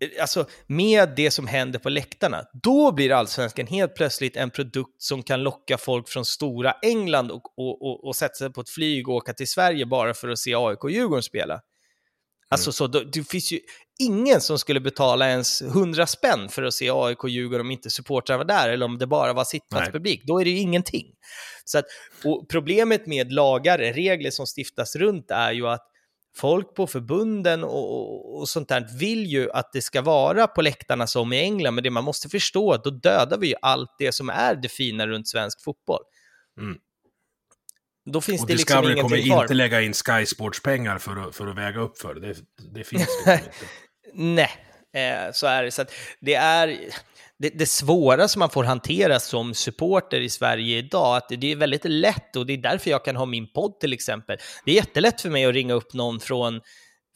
eh, alltså med det som händer på läktarna, då blir allsvenskan helt plötsligt en produkt som kan locka folk från stora England och, och, och, och sätta sig på ett flyg och åka till Sverige bara för att se AIK och Djurgården spela. Alltså så, då, det finns ju ingen som skulle betala ens 100 spänn för att se AIK Djurgården om inte supportrar var där eller om det bara var sittplatspublik. Då är det ju ingenting. Så att, problemet med lagar, regler som stiftas runt är ju att folk på förbunden och, och, och sånt där vill ju att det ska vara på läktarna som i England, men det man måste förstå, att då dödar vi ju allt det som är det fina runt svensk fotboll. Mm. Då finns Och det liksom Discovery kommer ingenting kvar. inte lägga in Sky Sports-pengar för att, för att väga upp för det. Det, det finns liksom inte. Nej, eh, så är det. Så det är det, det svåra som man får hantera som supporter i Sverige idag, att det är väldigt lätt och det är därför jag kan ha min podd till exempel. Det är jättelätt för mig att ringa upp någon från,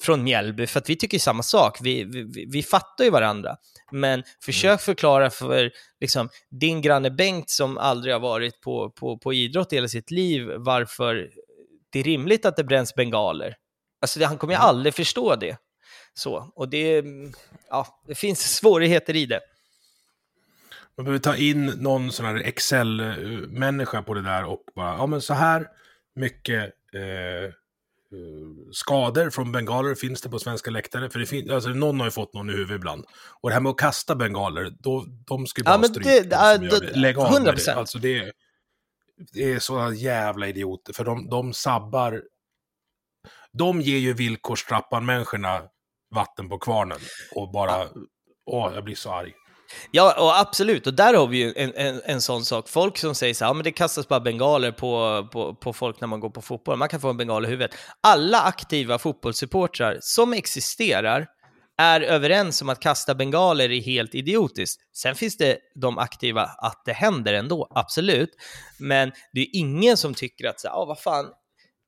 från Mjällby, för att vi tycker samma sak. Vi, vi, vi fattar ju varandra. Men försök förklara för liksom, din granne Bengt som aldrig har varit på, på, på idrott hela sitt liv varför det är rimligt att det bränns bengaler. Alltså, han kommer ju aldrig förstå det. Så, och det, ja, det finns svårigheter i det. Man behöver ta in någon sån här Excel-människa på det där och bara, ja men så här mycket eh, eh, skador från bengaler finns det på svenska läktare. För det fin- alltså, någon har ju fått någon i huvudet ibland. Och det här med att kasta bengaler, då, de ska ju bara Ja, stryka. det- de ja, som gör då- det. Lägg av med 100%. det. Alltså det, är- det är sådana jävla idioter, för de, de sabbar... De ger ju villkorstrappan-människorna vatten på kvarnen och bara... Åh, jag blir så arg. Ja, och absolut. Och där har vi ju en, en, en sån sak. Folk som säger så här, ja, men det kastas bara bengaler på, på, på folk när man går på fotboll. Man kan få en bengal i huvudet. Alla aktiva fotbollssupportrar som existerar är överens om att kasta bengaler är helt idiotiskt. Sen finns det de aktiva att det händer ändå, absolut. Men det är ingen som tycker att, ja vad fan,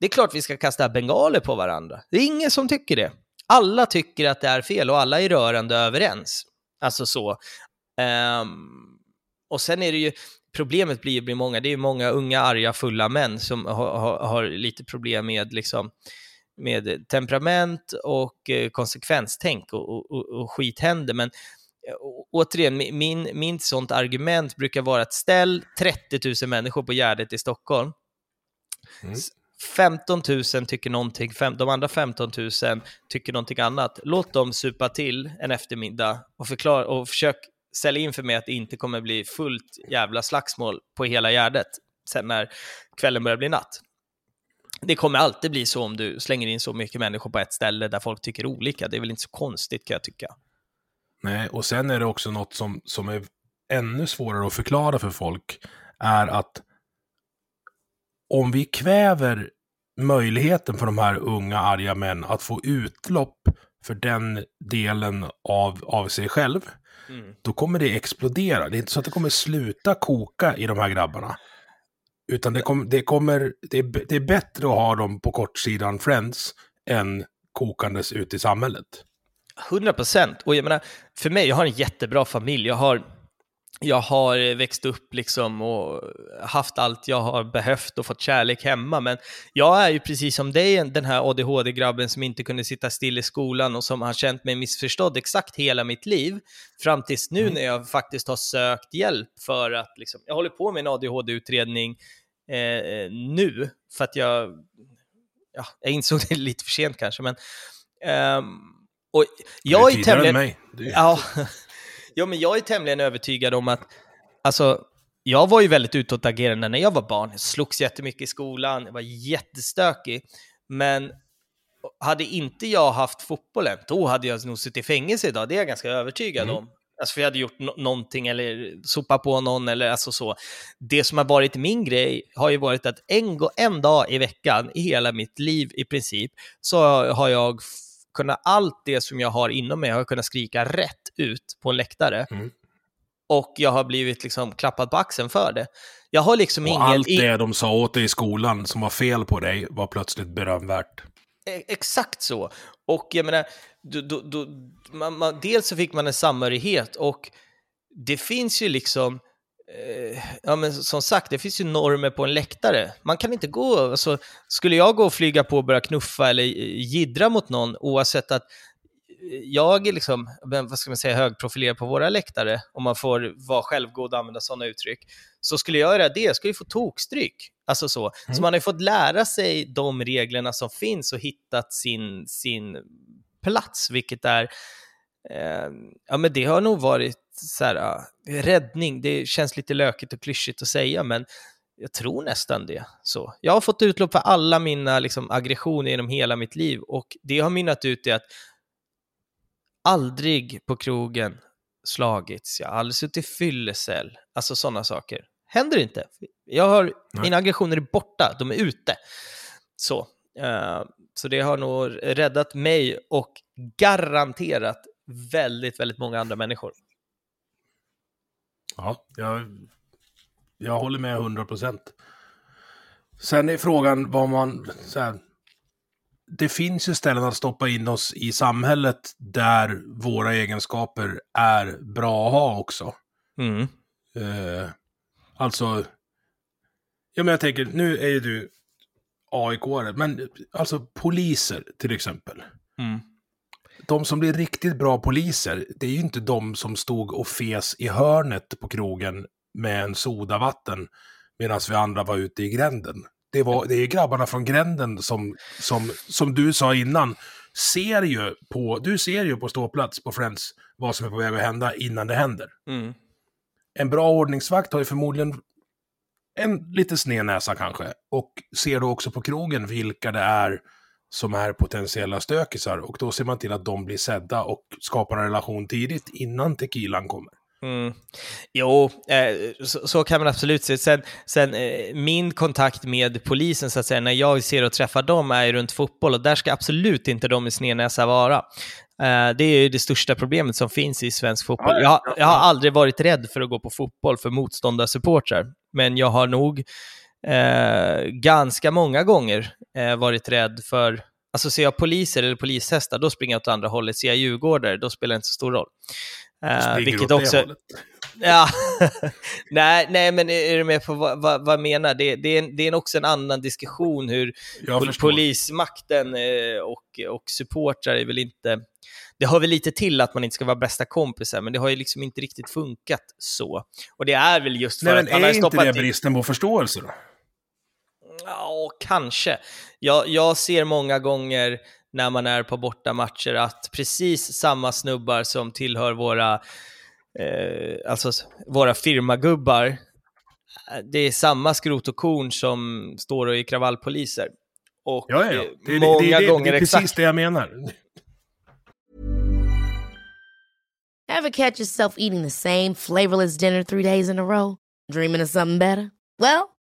det är klart vi ska kasta bengaler på varandra. Det är ingen som tycker det. Alla tycker att det är fel och alla är rörande överens. Alltså så. Ehm, och sen är det ju, problemet blir ju många, det är ju många unga, arga, fulla män som har, har, har lite problem med, liksom, med temperament och eh, konsekvenstänk och, och, och, och skit händer. Men eh, å- återigen, mi- min, min sånt argument brukar vara att ställ 30 000 människor på Gärdet i Stockholm. Mm. 15 000 tycker någonting, fem, de andra 15 000 tycker någonting annat. Låt dem supa till en eftermiddag och, förklara, och försök sälja in för mig att det inte kommer bli fullt jävla slagsmål på hela Gärdet sen när kvällen börjar bli natt. Det kommer alltid bli så om du slänger in så mycket människor på ett ställe där folk tycker olika. Det är väl inte så konstigt kan jag tycka. Nej, och sen är det också något som, som är ännu svårare att förklara för folk, är att om vi kväver möjligheten för de här unga arga män att få utlopp för den delen av, av sig själv, mm. då kommer det explodera. Det är inte så att det kommer sluta koka i de här grabbarna. Utan det, kom, det kommer, det är, det är bättre att ha dem på kortsidan Friends än kokandes ute i samhället. 100 procent. Och jag menar, för mig, jag har en jättebra familj. Jag har jag har växt upp liksom och haft allt jag har behövt och fått kärlek hemma. Men jag är ju precis som dig, den här ADHD-grabben som inte kunde sitta still i skolan och som har känt mig missförstådd exakt hela mitt liv. Fram tills nu mm. när jag faktiskt har sökt hjälp för att, liksom, jag håller på med en ADHD-utredning eh, nu, för att jag, ja, jag insåg det lite för sent kanske, men um, och jag är, är tämligen... Mig. Det är... Ja, Ja, men jag är tämligen övertygad om att, alltså, jag var ju väldigt utåtagerande när jag var barn. Jag slogs jättemycket i skolan, jag var jättestökig. Men hade inte jag haft fotbollen, då hade jag nog suttit i fängelse idag. Det är jag ganska övertygad mm. om. Alltså för jag hade gjort no någonting eller sopat på någon eller alltså så. Det som har varit min grej har ju varit att en, en dag i veckan i hela mitt liv i princip så har jag kunna allt det som jag har inom mig har jag kunnat skrika rätt ut på en läktare. Mm. Och jag har blivit liksom klappad på axeln för det. Jag har liksom och ingen... allt det de sa åt dig i skolan som var fel på dig var plötsligt berömvärt. E exakt så. Och jag menar, då, då, då, man, man, dels så fick man en samhörighet och det finns ju liksom ja, men som sagt, det finns ju normer på en läktare. Man kan inte gå, alltså, skulle jag gå och flyga på och börja knuffa eller gidra mot någon, oavsett att jag är liksom, vad ska man säga, högprofilerad på våra läktare, om man får vara självgod och använda sådana uttryck, så skulle jag göra det, jag skulle få tokstryk. Alltså så. Mm. så man har ju fått lära sig de reglerna som finns och hittat sin, sin plats, vilket är Eh, ja, men det har nog varit så här, räddning. Det känns lite lökigt och klyschigt att säga, men jag tror nästan det. Så. Jag har fått utlopp för alla mina liksom, aggressioner genom hela mitt liv och det har mynnat ut i att aldrig på krogen slagits, jag har aldrig suttit fyllecell, alltså sådana saker. Händer inte. Jag har, mina aggressioner är borta, de är ute. Så, uh, så det har nog räddat mig och garanterat väldigt, väldigt många andra människor. Ja, jag, jag håller med 100 procent. Sen är frågan vad man... Så här, det finns ju ställen att stoppa in oss i samhället där våra egenskaper är bra att ha också. Mm. Eh, alltså, ja men jag tänker, nu är ju du aik men alltså poliser till exempel. Mm de som blir riktigt bra poliser, det är ju inte de som stod och fes i hörnet på krogen med en sodavatten medan vi andra var ute i gränden. Det, var, det är grabbarna från gränden som, som, som du sa innan, ser ju på, du ser ju på ståplats på Friends vad som är på väg att hända innan det händer. Mm. En bra ordningsvakt har ju förmodligen en lite sned näsa kanske, och ser då också på krogen vilka det är som är potentiella stökisar och då ser man till att de blir sedda och skapar en relation tidigt innan tequilan kommer. Mm. Jo, eh, så, så, kan man absolut se. Sen, sen eh, min kontakt med polisen, så att säga, när jag ser och träffar dem, är runt fotboll och där ska absolut inte de med snednäsa vara. Eh, det är ju det största problemet som finns i svensk fotboll. Jag, jag har aldrig varit rädd för att gå på fotboll för motståndarsupportrar, men jag har nog eh, ganska många gånger eh, varit rädd för, alltså ser jag poliser eller polishästar, då springer jag åt andra hållet. Ser jag djurgårdare, då spelar det inte så stor roll. Eh, vilket också... Hållet. Ja, nej, nej, men är du med på vad, vad, vad jag menar? Det, det, är en, det är också en annan diskussion hur polismakten eh, och, och supportrar är väl inte... Det har väl lite till att man inte ska vara bästa kompisar, men det har ju liksom inte riktigt funkat så. Och det är väl just för nej, att man har stoppat... Är inte det bristen på förståelse då? Ja, kanske. Jag, jag ser många gånger när man är på bortamatcher att precis samma snubbar som tillhör våra, eh, alltså våra firmagubbar, det är samma skrot och korn som står och är kravallpoliser. Och ja, ja. Det, många det, det, gånger det är precis exakt... det jag menar. Have catch yourself eating the same flavorless dinner three days in a row? Dreaming of something better? Well,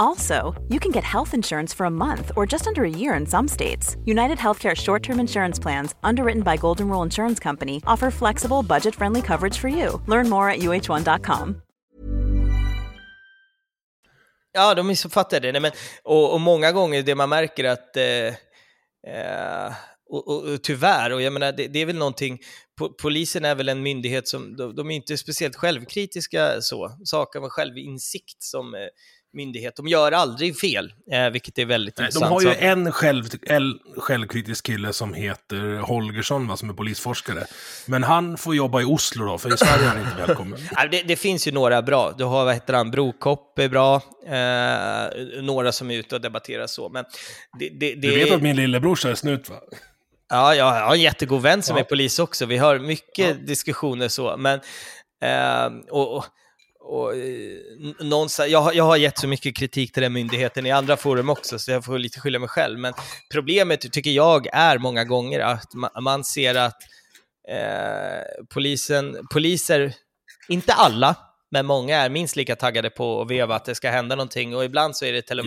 Also, you can get health insurance for a month or just under a year in some states. United Healthcare short term insurance plans, underwritten by Golden Rule Insurance Company, offer flexible, budget friendly coverage for you. Learn more at uh1.com. Ja, de missuppfattade det. Nej, men, och, och många gånger det man märker att eh, eh, och, och, och, tyvärr, och jag menar, det, det, är väl någonting, po, polisen är väl en myndighet som, de, de är inte speciellt självkritiska så, saker med självinsikt som eh, myndighet. De gör aldrig fel, eh, vilket är väldigt Nej, intressant. De har ju en själv, en självkritisk kille som heter Holgersson, va, som är polisforskare. Men han får jobba i Oslo då, för i Sverige är han inte välkommen. det, det, finns ju några bra. Du har, vad heter han, Brokopp är bra. Eh, några som är ute och debatterar så. Men det, det, Du vet att min lillebrorsa är snut va? Ja, jag har en jättegod vän som Ja. är polis också. Vi har mycket Ja. diskussioner så. Men, eh, och, och, och, eh, n- någonstans, jag, har- jag har gett så mycket kritik till den myndigheten i andra forum också, så jag får lite skylla mig själv. Men problemet tycker jag är många gånger att man, man ser att eh, polisen, poliser, inte alla, men många är minst lika taggade på att veva att det ska hända någonting. Och ibland så är det till och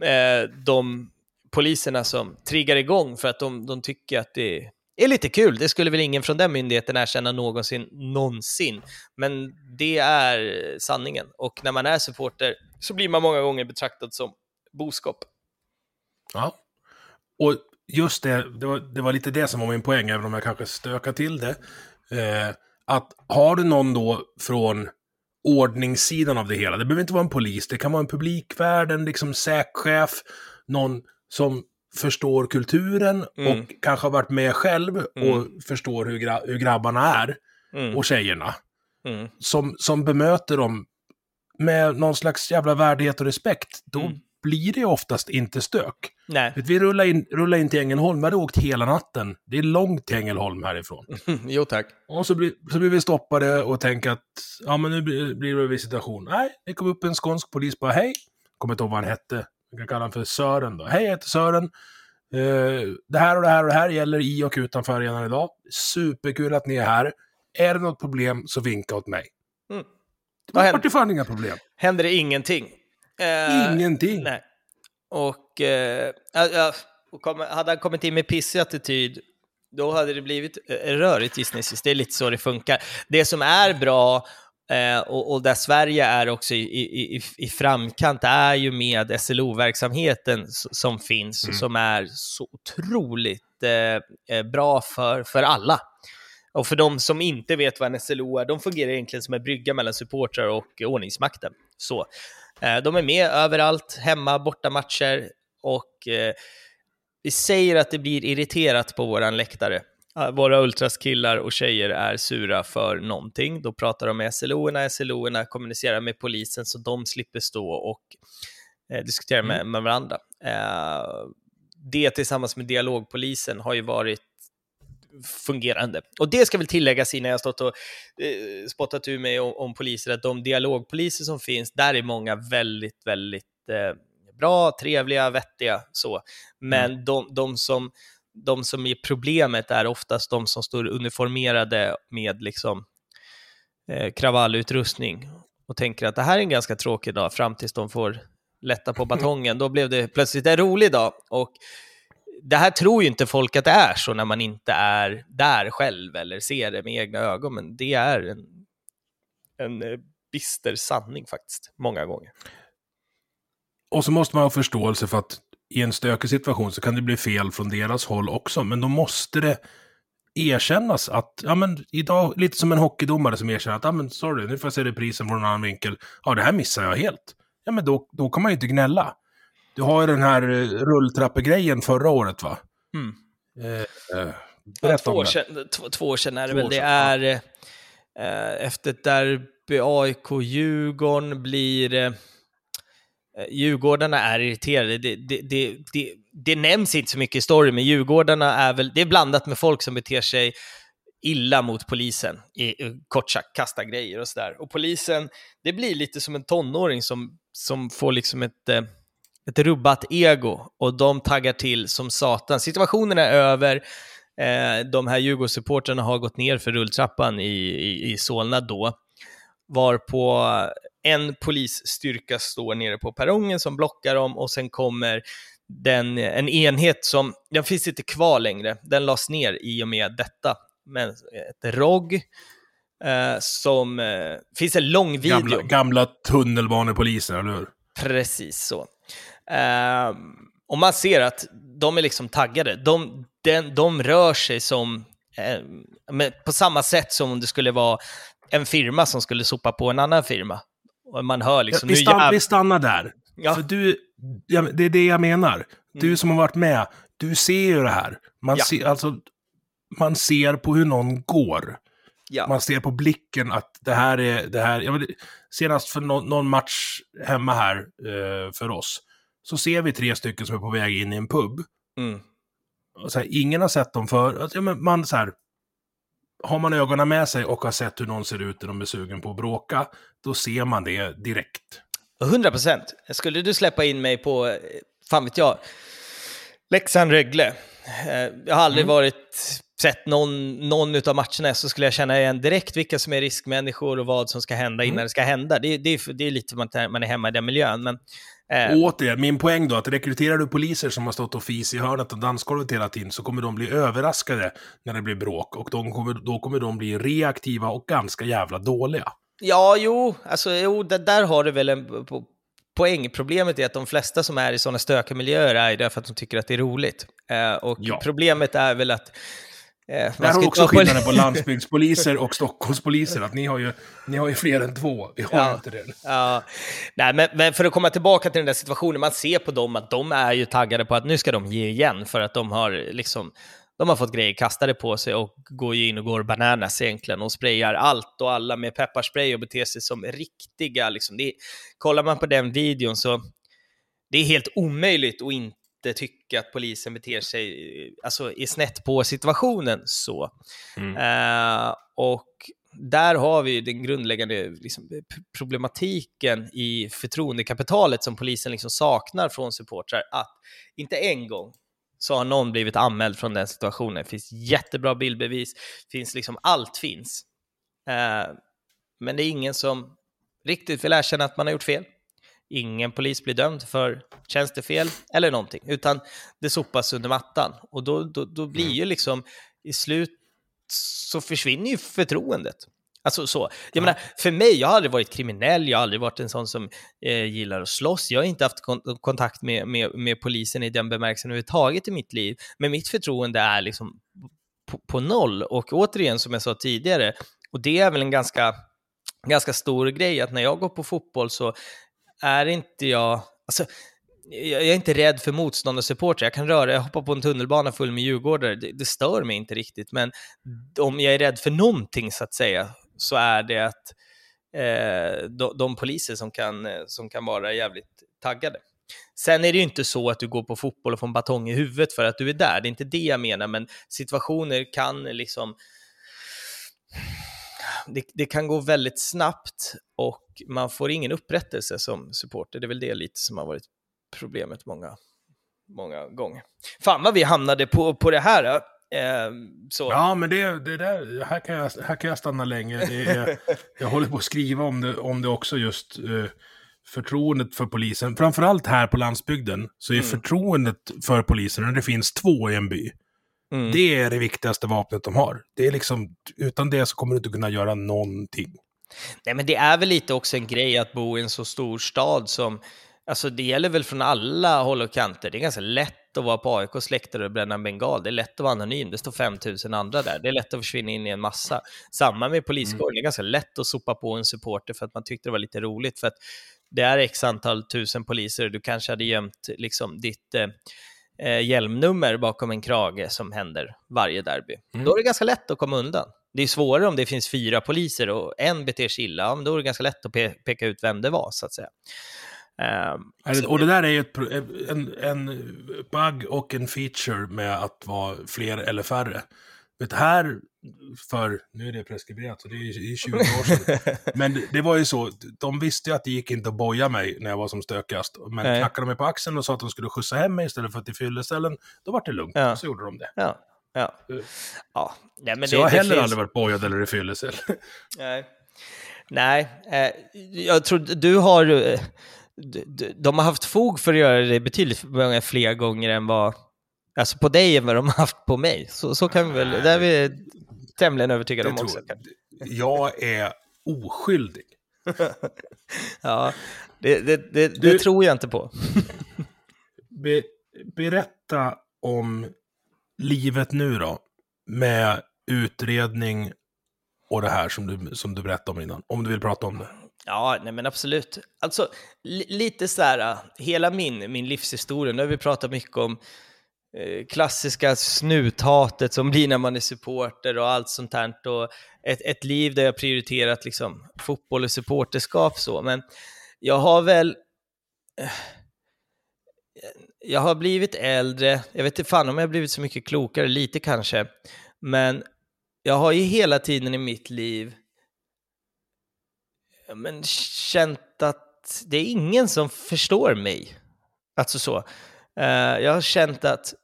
med eh, de poliserna som triggar igång för att de, de tycker att det är är lite kul. Det skulle väl ingen från den myndigheten erkänna någonsin, någonsin. Men det är sanningen. Och när man är supporter så blir man många gånger betraktad som boskap. Ja. Och just det, det var, det var lite det som var min poäng, även om jag kanske stökar till det. Eh, att har du någon då från ordningssidan av det hela, det behöver inte vara en polis, det kan vara en publikvärd, en liksom säkchef, någon som förstår kulturen Mm. och kanske har varit med själv och förstår hur, gra hur grabbarna är Mm. och tjejerna. Mm. Som, som bemöter dem med någon slags jävla värdighet och respekt, då Mm. blir det oftast inte stök. Nej, vi rullar in, rullar in till Ängelholm, vi hade åkt hela natten. Det är långt till Ängelholm härifrån. jo tack. Och så blir, så blir vi stoppade och tänker att ja, men nu blir, blir det visitation. Nej, det kom upp en skånsk polis bara hej. Kommer inte ihåg vad han hette. Vi kan kalla honom för Sören då. Hej, jag heter Sören. Eh, det här och det här och det här gäller i och utanför arenan idag. Superkul att ni är här. Är det något problem så vinka åt mig. Mm. Var händer? det fan inga problem. Händer det ingenting? Eh, Ingenting. Nej. Och, ja, och kom, hade han kommit in med pissig attityd, då hade det blivit rörigt gissningsvis. Det är lite så det funkar. Det som är bra, eh, och, och där Sverige är också i, i, i, framkant, är ju med SLO-verksamheten som finns, som är så otroligt eh, eh, bra för, för alla. Och för de som inte vet vad en SLO är, de fungerar egentligen som en brygga mellan supportrar och ordningsmakten. Så. Eh, De är med överallt, hemma, borta matcher och eh, vi säger att det blir irriterat på våran läktare. Eh, Våra ultraskillar och tjejer är sura för någonting. Då pratar de med SLO-erna, SLO-erna kommunicerar med polisen så de slipper stå och eh, diskutera med, med varandra. Eh, det tillsammans med dialogpolisen har ju varit fungerande. Och det ska väl tilläggas innan jag stått och eh, spottat ur mig om, om poliser, att de dialogpoliser som finns, där är många väldigt, väldigt eh, bra, trevliga, vettiga så. Men de, de, som, de som är problemet är oftast de som står uniformerade med liksom eh, kravallutrustning och tänker att det här är en ganska tråkig dag fram tills de får lätta på batongen. Då blev det plötsligt en rolig dag. Och det här tror ju inte folk att det är så när man inte är där själv eller ser det med egna ögon, men det är en, en eh, bister sanning faktiskt, många gånger. Och så måste man ha förståelse för att i en stökig situation så kan det bli fel från deras håll också. Men då måste det erkännas att, ja men idag, lite som en hockeydomare som erkänner att, ja men sorry, nu får jag se reprisen från en annan vinkel. Ja, det här missar jag helt. Ja, men då, då kan man ju inte gnälla. Du har ju den här eh, rulltrappegrejen förra året, va? Mm. Eh, eh, Ja, två, om år det. sedan, två, två år sedan är det Två väl. Det är eh, efter ett derby AIK-Djurgården blir eh, eh, Eh, Djurgårdarna är irriterade. Det, det, det, det, det nämns inte så mycket i storyn, men Djurgårdarna är väl, det är blandat med folk som beter sig illa mot polisen, i, kort sagt kasta grejer och sådär. Och polisen, det blir lite som en tonåring som, som får liksom ett, eh, ett rubbat ego och de taggar till som satan. Situationen är över, eh, de här Djurgårdssupportrarna har gått ner för rulltrappan i, i, i Solna då, varpå en polisstyrka står nere på perrongen som blockar dem och sen kommer den, en enhet som, den finns inte kvar längre, den lades ner i och med detta med ett ROG. Eh, som, eh, finns en lång video. Gamla, gamla tunnelbanepoliser, eller hur? Precis så. Eh, och man ser att de är liksom taggade. De, den, de rör sig som, eh, på samma sätt som om det skulle vara en firma som skulle sopa på en annan firma. Och man hör liksom... vi, stann, vi stannar där. Ja. För du, ja, det är det jag menar. Du mm. som har varit med, du ser ju det här. Man ja. ser, alltså, man ser på hur någon går. Ja. Man ser på blicken att det här är, det här, vet, senast för no, någon match hemma här eh, för oss, så ser vi tre stycken som är på väg in i en pub. Mm. Och så här, ingen har sett dem för, alltså, men man så här, har man ögonen med sig och har sett hur någon ser ut när de är sugen på att bråka, då ser man det direkt. 100 procent. Skulle du släppa in mig på, eh, fan vet jag, Leksand-Rögle. Eh, jag har aldrig mm. varit sett någon, någon av matcherna så skulle jag känna igen direkt vilka som är riskmänniskor och vad som ska hända innan mm. det ska hända. Det, det, det är lite man, man är hemma i den miljön. Men, eh. Återigen, min poäng då, att rekryterar du poliser som har stått och fis i hörnet och dansgolvet hela tiden så kommer de bli överraskade när det blir bråk och de kommer, då kommer de bli reaktiva och ganska jävla dåliga. Ja, jo, alltså jo, det, där har du väl en poäng. Problemet är att de flesta som är i sådana stökiga miljöer är det för att de tycker att det är roligt. Eh, och ja. problemet är väl att Eh, Där har också skillnaden på landsbygdspoliser och Stockholmspoliser, att ni har ju, ni har ju fler än två, vi har ja, inte det. Ja. Nej, men, men, för att komma tillbaka till den där situationen, man ser på dem att de är ju taggade på att nu ska de ge igen, för att de har liksom de har fått grejer kastade på sig och går in och går bananas egentligen och sprayar allt och alla med pepparspray och beter sig som riktiga. Liksom. Det, kollar man på den videon så det är helt omöjligt att inte inte tycka att polisen beter sig, alltså är snett på situationen så. Mm. Uh, och där har vi den grundläggande liksom, problematiken i förtroendekapitalet som polisen liksom saknar från supportrar, att inte en gång så har någon blivit anmäld från den situationen. Det finns jättebra bildbevis, finns liksom, allt finns. Uh, men det är ingen som riktigt vill erkänna att man har gjort fel ingen polis blir dömd för tjänstefel eller någonting, utan det sopas under mattan. Och då, då, då blir mm. ju liksom, i slut så försvinner ju förtroendet. Alltså så. Jag ja. menar, för mig, jag har aldrig varit kriminell, jag har aldrig varit en sån som eh, gillar att slåss, jag har inte haft kon kontakt med, med, med polisen i den bemärkelsen överhuvudtaget i mitt liv, men mitt förtroende är liksom på, på noll. Och återigen, som jag sa tidigare, och det är väl en ganska ganska stor grej att när jag går på fotboll så är inte jag... Alltså, jag är inte rädd för motståndarsupportrar. Jag kan röra, jag hoppar på en tunnelbana full med djurgårdare. Det, det, stör mig inte riktigt. Men om jag är rädd för någonting, så att säga, så är det att eh, de, de, poliser som kan, som kan vara jävligt taggade. Sen är det ju inte så att du går på fotboll och får en batong i huvudet för att du är där. Det är inte det jag menar, men situationer kan liksom det, det, kan gå väldigt snabbt och man får ingen upprättelse som supporter. Det är väl det lite som har varit problemet många, många gånger. Fan vad vi hamnade på, på det här. Eh, så. Ja, men det, det där, här, kan jag, här kan jag stanna länge. Är, jag håller på att skriva om det, om det också just. Eh, förtroendet för polisen, framförallt här på landsbygden, så är mm. förtroendet för polisen, när det finns två i en by, Mm. Det är det viktigaste vapnet de har. Det är liksom, utan det så kommer du inte kunna göra någonting. Nej, men det är väl lite också en grej att bo i en så stor stad som, alltså det gäller väl från alla håll och kanter. Det är ganska lätt att vara på AIKs läktare och bränna bengal. Det är lätt att vara anonym. Det står 5000 andra där. Det är lätt att försvinna in i en massa. Samma med poliskåren. Mm. Det är ganska lätt att sopa på en supporter för att man tyckte det var lite roligt. För att det är x antal tusen poliser. Du kanske hade gömt liksom ditt eh, eh, hjälmnummer bakom en krage som händer varje derby. Mm. Då är det ganska lätt att komma undan. Det är svårare om det finns fyra poliser och en beter sig illa, då är det ganska lätt att pe peka ut vem det var, så att säga. Um, och det där är ju ett, en, en bug och en feature med att vara fler eller färre. Vet, här för, nu är det preskriberat, så det är 20 år sedan. Men det var ju så, de visste ju att det gick inte att boja mig när jag var som stökigast. Men Nej. knackade de mig på axeln och sa att de skulle skjutsa hem mig istället för till fylleställen, då var det lugnt. Ja. Så gjorde de det. Ja. Ja. ja. Nej, men så det, jag har heller finns... aldrig varit bojad eller i fyllecell. Nej. Nej, eh, jag tror du har... Eh, de har haft fog för att göra det betydligt många fler gånger än vad... Alltså på dig än vad de har haft på mig. Så, så kan vi väl... Det är vi tämligen övertygade om också. Jag är oskyldig. ja, det, det, det, du, det, tror jag inte på. be, berätta om livet nu då, med utredning och det här som du, som du berättade om innan, om du vill prata om det. Ja, nej men absolut. Alltså, lite så här, äh, hela min, min livshistoria, nu har vi pratat mycket om Eh, klassiska snuthatet som blir när man är supporter och allt sånt här. Och ett, ett liv där jag prioriterat liksom, fotboll och supporterskap så, men jag har väl... Eh, jag har blivit äldre, jag vet inte fan om jag har blivit så mycket klokare, lite kanske, men jag har ju hela tiden i mitt liv men, känt att det är ingen som förstår mig. Alltså så. Uh, jag har känt att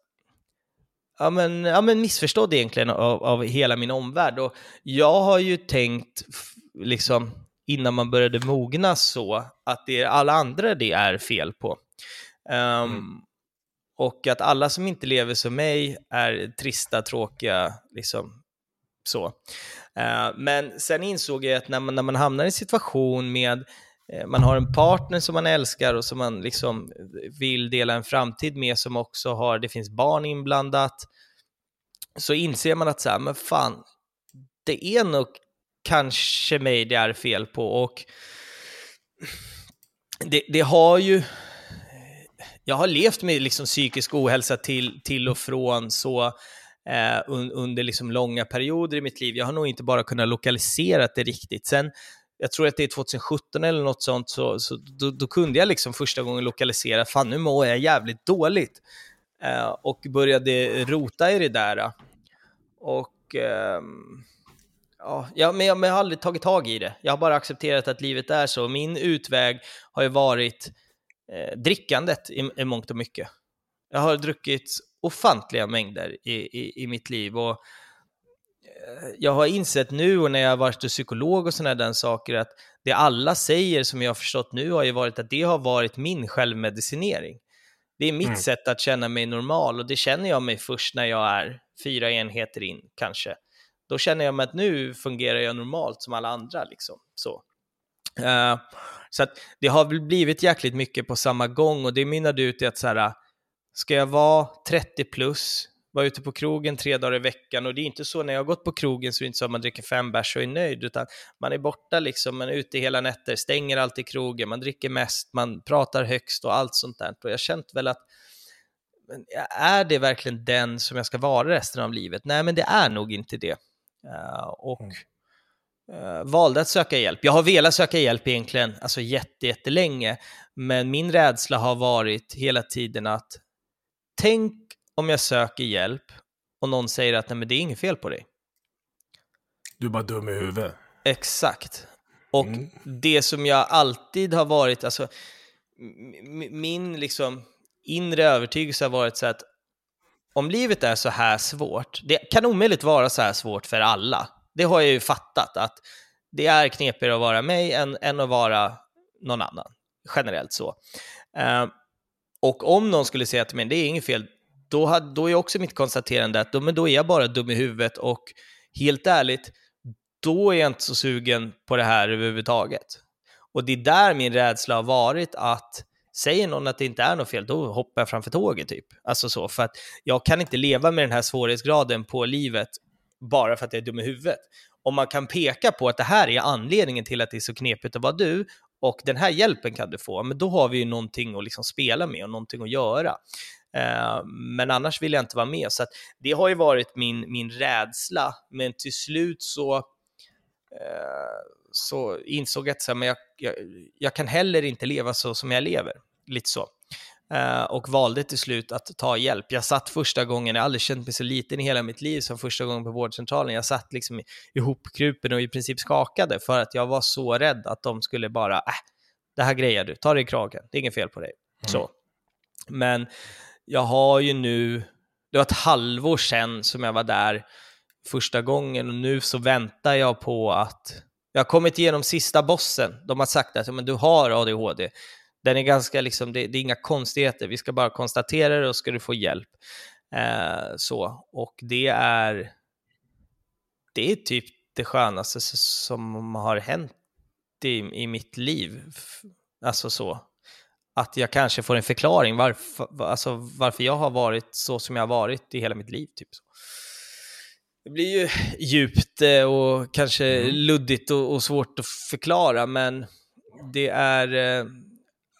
ja, men, ja, men missförstådd egentligen av, av hela min omvärld. Och jag har ju tänkt, liksom, innan man började mogna så, att det är alla andra det är fel på. Um, mm. Och att alla som inte lever som mig är trista, tråkiga, liksom så. Uh, men sen insåg jag att när man, när man hamnar i en situation med Eh, man har en partner som man älskar och som man liksom vill dela en framtid med som också har, det finns barn inblandat, så inser man att så här, men fan, det är nog kanske mig det är fel på och det, det har ju jag har levt med liksom psykisk ohälsa till, till och från så eh, un, under liksom långa perioder i mitt liv. Jag har nog inte bara kunnat lokalisera det riktigt. Sen, jag tror att det är 2017 eller något sånt, så, så då, då, kunde jag liksom första gången lokalisera, fan nu mår jag jävligt dåligt. Eh, och började rota i det där. Och eh, ja, men jag, men jag har aldrig tagit tag i det. Jag har bara accepterat att livet är så. Min utväg har ju varit eh, drickandet i, i mångt och mycket. Jag har druckit ofantliga mängder i, i, i mitt liv och jag har insett nu och när jag har varit psykolog och sådana där saker att det alla säger som jag har förstått nu har ju varit att det har varit min självmedicinering. Det är mitt mm. sätt att känna mig normal och det känner jag mig först när jag är fyra enheter in kanske. Då känner jag mig att nu fungerar jag normalt som alla andra liksom. Så. Uh, så att det har väl blivit jäkligt mycket på samma gång och det mynnade ut i att så här, ska jag vara 30 plus, vara ute på krogen tre dagar i veckan och det är inte så när jag har gått på krogen så är det inte så att man dricker fem bärs och är nöjd utan man är borta liksom, man är ute hela nätter, stänger alltid krogen, man dricker mest, man pratar högst och allt sånt där. Och jag har känt väl att är det verkligen den som jag ska vara resten av livet? Nej, men det är nog inte det. Uh, och mm uh, valde att söka hjälp. Jag har velat söka hjälp egentligen, alltså jättelänge, men min rädsla har varit hela tiden att tänk om jag söker hjälp och någon säger att nej men det är inget fel på dig. Du är bara dum i huvudet. Exakt. Och mm. det som jag alltid har varit, alltså min liksom inre övertygelse har varit så att om livet är så här svårt, det kan omöjligt vara så här svårt för alla det har jag ju fattat att det är knepigare att vara mig än, än att vara någon annan, generellt så. Uh, och om någon skulle säga till mig, det är inget fel, då, hade, då är också mitt konstaterande att då, men då är jag bara dum i huvudet och helt ärligt, då är jag inte så sugen på det här överhuvudtaget. Och det är där min rädsla har varit att säger någon att det inte är något fel, då hoppar jag framför tåget typ. Alltså så, för att jag kan inte leva med den här svårighetsgraden på livet bara för att jag är dum i huvudet. Om man kan peka på att det här är anledningen till att det är så knepigt att vara du och den här hjälpen kan du få, men då har vi ju någonting att liksom spela med och någonting att göra. Uh, men annars vill jag inte vara med. Så det har ju varit min, min rädsla, men till slut så, uh, så insåg jag att så men jag, jag, jag kan heller inte leva så som jag lever. Lite så. Eh, och valde till slut att ta hjälp. Jag satt första gången, jag har aldrig känt mig så liten i hela mitt liv som första gången på vårdcentralen. Jag satt liksom ihopkrupen och i princip skakade för att jag var så rädd att de skulle bara, äh, det här grejer du, ta dig i kragen, det är inget fel på dig. Mm. Så. Men jag har ju nu, det var ett halvår sedan som jag var där första gången och nu så väntar jag på att jag har kommit igenom sista bossen. De har sagt att men du har ADHD. Den är ganska liksom, det, det, är inga konstigheter. Vi ska bara konstatera det och ska du få hjälp. Eh, så, och det är, det är typ det skönaste som har hänt i, i mitt liv. Alltså så. Att jag kanske får en förklaring varför, alltså varför jag har varit så som jag har varit i hela mitt liv. Typ. Det blir ju djupt eh, och kanske mm. luddigt och, och, svårt att förklara, men det är... Eh,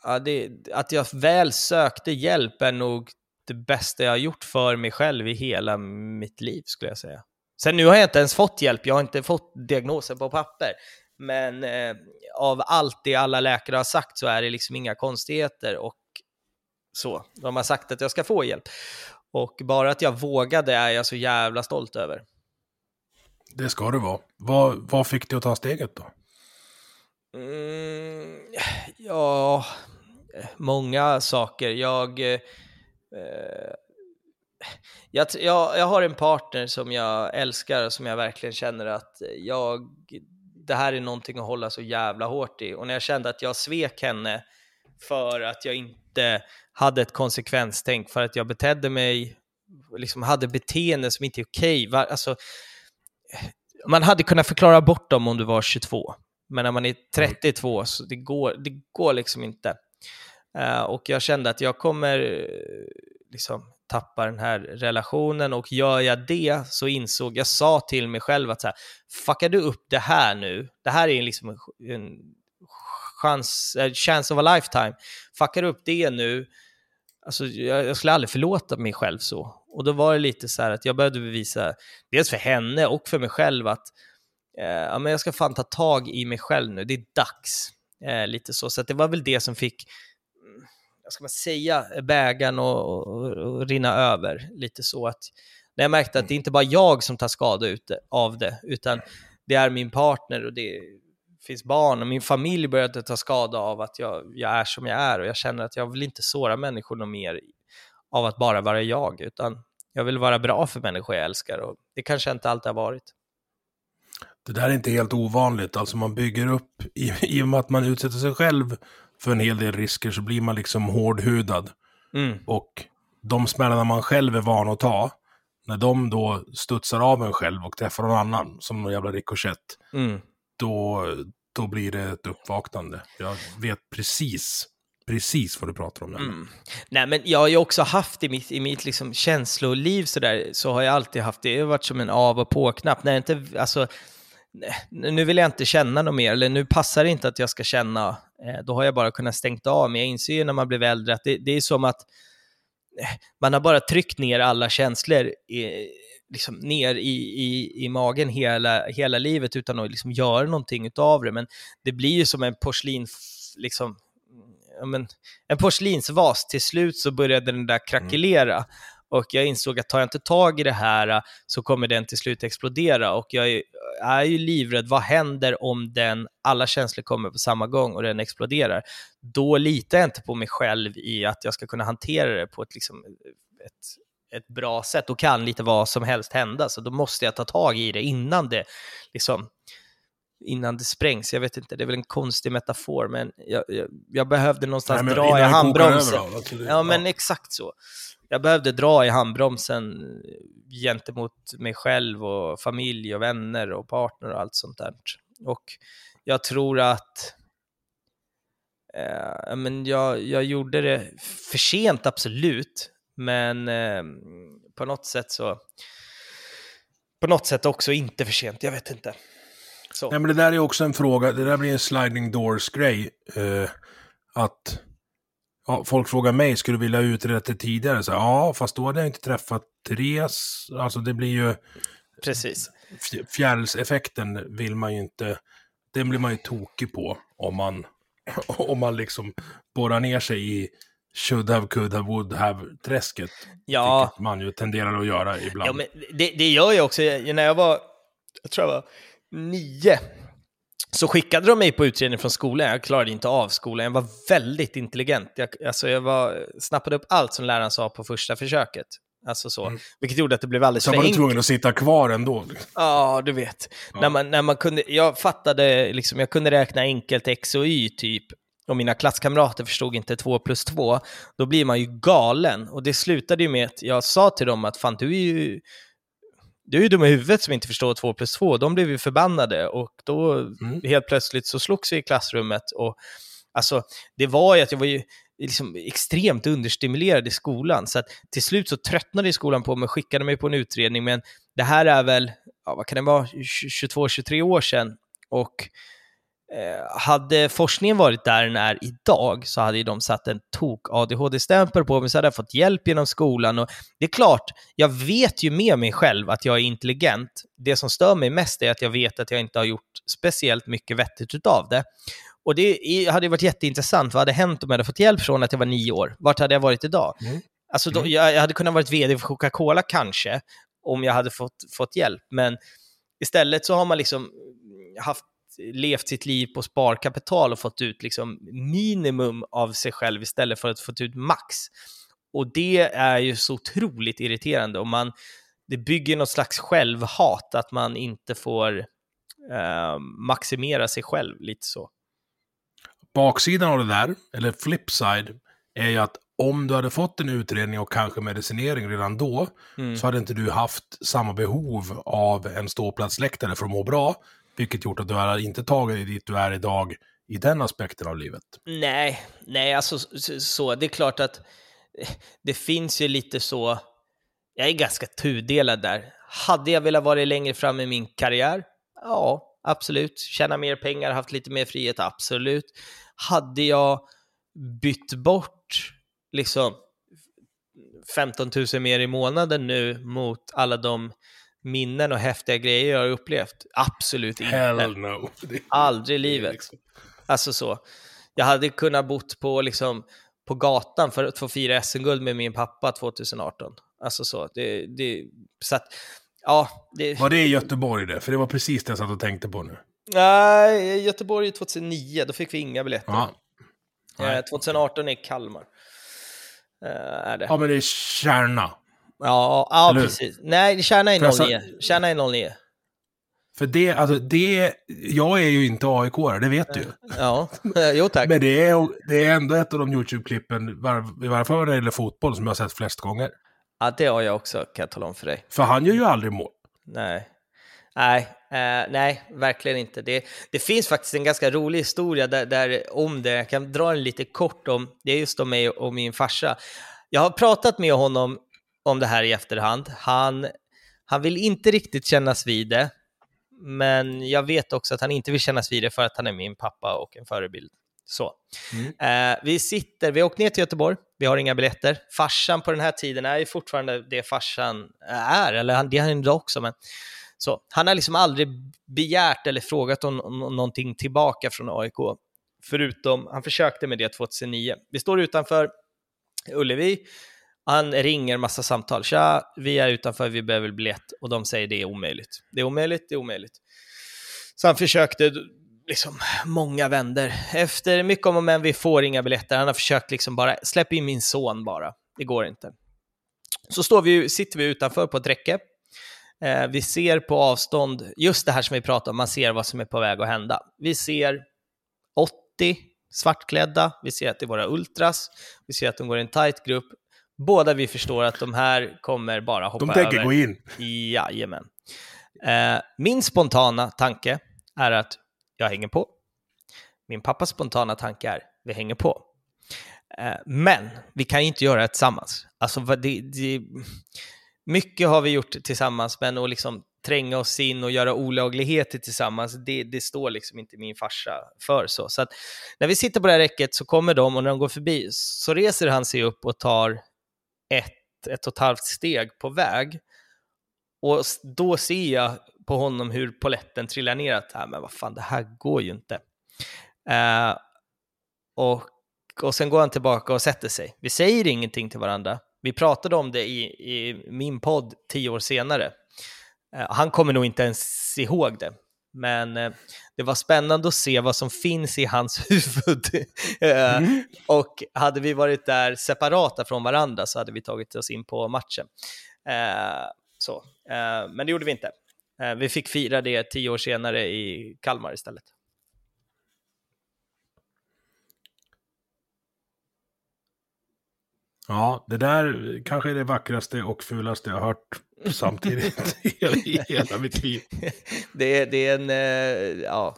ja, det, att jag väl sökte hjälp är nog det bästa jag har gjort för mig själv i hela mitt liv, skulle jag säga. Sen nu har jag inte ens fått hjälp, jag har inte fått diagnosen på papper. Men eh, av allt det alla läkare har sagt så är det liksom inga konstigheter och så. De har sagt att jag ska få hjälp. Och bara att jag vågade är jag så jävla stolt över. Det ska det vara. Vad, vad fick dig att ta steget då? Mm, ja, många saker. Jag, eh, jag, jag, jag har en partner som jag älskar och som jag verkligen känner att jag, det här är någonting att hålla så jävla hårt i. Och när jag kände att jag svek henne för att jag inte hade ett konsekvenstänk, för att jag betedde mig, liksom hade beteende som inte är okej. Okay. Alltså, man hade kunnat förklara bort dem om du var 22, men när man är 32 så det går, det går liksom inte. Uh, och jag kände att jag kommer eh, liksom tappa den här relationen. Och gör jag det så insåg, jag sa till mig själv att så här, fuckar du upp det här nu, det här är liksom en, en chans, en chance of a lifetime, fuckar du upp det nu, alltså jag, jag skulle aldrig förlåta mig själv så. Och då var det lite så här att jag behövde bevisa, dels för henne och för mig själv, att eh, ja, men jag ska fan ta tag i mig själv nu, det är dags. Eh, lite så, så det var väl det som fick, ska man säga, bägaren och, och, och, rinna över. Lite så att när jag märkte att det är inte bara jag som tar skada ut av det, utan det är min partner och det finns barn och min familj började ta skada av att jag, jag är som jag är och jag känner att jag vill inte såra människor något mer av att bara vara jag, utan jag vill vara bra för människor jag älskar och det kanske inte alltid har varit. Det där är inte helt ovanligt, alltså man bygger upp, i, i och med att man utsätter sig själv för en hel del risker så blir man liksom hårdhudad. Mm. Och de smällarna man själv är van att ta, när de då studsar av en själv och träffar någon annan, som någon jävla rikoschett, mm. då, då blir det ett uppvaknande. Jag vet precis precis vad du pratar om. Mm. Nej, men jag har ju också haft i mitt, i mitt liksom känsloliv så, där, så har jag alltid haft det, det har varit som en av och på-knapp. När inte, alltså, nu vill jag inte känna något mer, eller nu passar det inte att jag ska känna, eh, då har jag bara kunnat stängt av. Men jag inser ju när man blir äldre att det, det är som att eh, man har bara tryckt ner alla känslor i, liksom ner i, i, i magen hela, hela livet utan att liksom göra någonting av det. Men det blir ju som en porslin, liksom, men, en porslinsvas. Till slut så började den där krackelera. Mm. Och jag insåg att tar jag inte tag i det här så kommer den till slut explodera. Och jag är, är ju livrädd, vad händer om den, alla känslor kommer på samma gång och den exploderar? Då litar jag inte på mig själv i att jag ska kunna hantera det på ett, liksom, ett, ett bra sätt. Då kan lite vad som helst hända, så då måste jag ta tag i det innan det liksom innan det sprängs. Jag vet inte, det är väl en konstig metafor, men jag, jag, jag behövde någonstans Nej, dra i handbromsen. Ja, men exakt så. Jag behövde dra i handbromsen eh, gentemot mig själv och familj och vänner och partner och allt sånt där. Och jag tror att eh, men jag, jag gjorde det för sent, absolut, men eh, på något sätt så på något sätt också inte för sent, jag vet inte. Så. Nej, men det där är också en fråga, det där blir en sliding doors-grej. Eh, att ja, folk frågar mig, skulle du vilja utreda det tidigare? Så, ja, fast då hade jag inte träffat Therese. Alltså det blir ju... Precis. Fjärilseffekten vill man ju inte den blir man ju tokig på om man, om man liksom borrar ner sig i should have, could have, would have-träsket. Ja. Vilket man ju tenderar att göra ibland. Ja, men det, det gör jag också. När jag var, jag tror jag var nio, så skickade de mig på utredning från skolan. Jag klarade inte av skolan. Jag var väldigt intelligent. Jag, alltså jag var, snappade upp allt som läraren sa på första försöket. Alltså så. Mm. Vilket gjorde att det blev alldeles för var du enkelt. tvungen att sitta kvar ändå. Ja, du vet. När man, när man kunde, jag fattade, liksom, jag kunde räkna enkelt x och y typ. Och mina klasskamrater förstod inte 2 plus 2. Då blir man ju galen. Och det slutade ju med att jag sa till dem att fan, du är ju, du är ju dum i huvudet som inte förstår 2 plus 2. De blev ju förbannade och då Mm. helt plötsligt så slogs vi i klassrummet. Och alltså, det var ju att jag var ju liksom extremt understimulerad i skolan. Så att till slut så tröttnade skolan på mig och skickade mig på en utredning. Men det här är väl, ja, vad kan det vara, 22-23 år sedan. Och hade forskningen varit där den är idag så hade ju de satt en tok-ADHD-stämpel på mig så hade jag fått hjälp genom skolan. Och det är klart, jag vet ju med mig själv att jag är intelligent. Det som stör mig mest är att jag vet att jag inte har gjort speciellt mycket vettigt utav det. Och det hade varit jätteintressant. Vad hade hänt om jag hade fått hjälp från att jag var nio år? Vart hade jag varit idag? Mm. Alltså då, jag, jag hade kunnat varit vd för Coca-Cola kanske, om jag hade fått, fått hjälp. Men istället så har man liksom haft, levt sitt liv på sparkapital och fått ut liksom minimum av sig själv istället för att få ut max. Och det är ju så otroligt irriterande. Och man, det bygger något slags självhat, att man inte får eh, maximera sig själv lite så. Baksidan av det där, eller flipside, är ju att om du hade fått en utredning och kanske medicinering redan då, Mm. så hade inte du haft samma behov av en ståplatsläktare för att må bra, vilket gjort att du har inte tagit dig dit du är idag i den aspekten av livet. Nej, nej, alltså så. Det är klart att eh, det finns ju lite så. Jag är ganska tudelad där. Hade jag velat vara längre fram i min karriär? Ja, absolut. Tjäna mer pengar, haft lite mer frihet? Absolut. Hade jag bytt bort liksom 15 000 mer i månaden nu mot alla de minnen och häftiga grejer jag har upplevt? Absolut inte. Hell no. Aldrig i livet. liksom- Alltså så. Jag hade kunnat bott på, liksom, på gatan för att få fira SM-guld med min pappa 2018. Alltså så. Det, det, så att, ja, det... Var det i Göteborg det? För det var precis det jag satt och tänkte på nu. Nej, Göteborg 2009, då fick vi inga biljetter. Ja. Eh, Nej. 2018 är Kalmar. Eh, är det. Ja, men det är Kärna. Ja, ja Eller hur? precis. Nej, Kärna är För jag sa- 09. Kärna är 09. För det, alltså det, jag är ju inte aik det vet du ju. Ja, jo tack. Men det är, det är ändå ett av de YouTube-klippen, i varje fall när det gäller fotboll, som jag har sett flest gånger. Ja, det har jag också, kan jag tala om för dig. För han gör ju aldrig mål. Nej, nej, eh, nej verkligen inte. Det, det finns faktiskt en ganska rolig historia där, där, om det. Jag kan dra en lite kort om, det är just om mig och min farsa. Jag har pratat med honom om det här i efterhand. Han, han vill inte riktigt kännas vid det, men jag vet också att han inte vill kännas vid det för att han är min pappa och en förebild. Så. Eh, vi sitter, vi har åkt ner till Göteborg, vi har inga biljetter. Farsan på den här tiden är ju fortfarande det farsan är, eller han, det är han idag också, men så. Han har liksom aldrig begärt eller frågat om, om någonting tillbaka från AIK, förutom, han försökte med det 2009. Vi står utanför Ullevi, han ringer massa samtal. Tja, vi är utanför, vi behöver biljett. Och de säger det är omöjligt. Det är omöjligt, det är omöjligt. Så han försökte liksom många vänder. Efter mycket om och men, vi får inga biljetter. Han har försökt liksom bara, släpp in min son bara. Det går inte. Så står vi, sitter vi utanför på ett räcke. Eh, vi ser på avstånd, just det här som vi pratar om, man ser vad som är på väg att hända. Vi ser 80 svartklädda, vi ser att det är våra ultras, vi ser att de går i en tight grupp. Båda vi förstår att de här kommer bara hoppa De tänker över. gå in. Jajamän. Eh, min spontana tanke är att jag hänger på. Min pappas spontana tanke är vi hänger på. Eh, men vi kan ju inte göra det tillsammans. Alltså, det, det, mycket har vi gjort tillsammans, men att liksom tränga oss in och göra olagligheter tillsammans, det, det står liksom inte min farsa för. Så, så att när vi sitter på det här räcket så kommer de och när de går förbi så reser han sig upp och tar ett, ett och ett halvt steg på väg. Och då ser jag på honom hur poletten trillar ner att, ah, men vad fan, det här går ju inte. Eh, och, och sen går han tillbaka och sätter sig. Vi säger ingenting till varandra. Vi pratade om det i, i min podd tio år senare. Eh, han kommer nog inte ens ihåg det, men eh, det var spännande att se vad som finns i hans huvud. Eh, Mm. Och hade vi varit där separata från varandra så hade vi tagit oss in på matchen. Eh, så. Men det gjorde vi inte. Vi fick fira det tio år senare i Kalmar istället. Ja, det där kanske är det vackraste och fulaste jag har samtidigt i hela, mitt liv. det, är, det är en, eh, ja,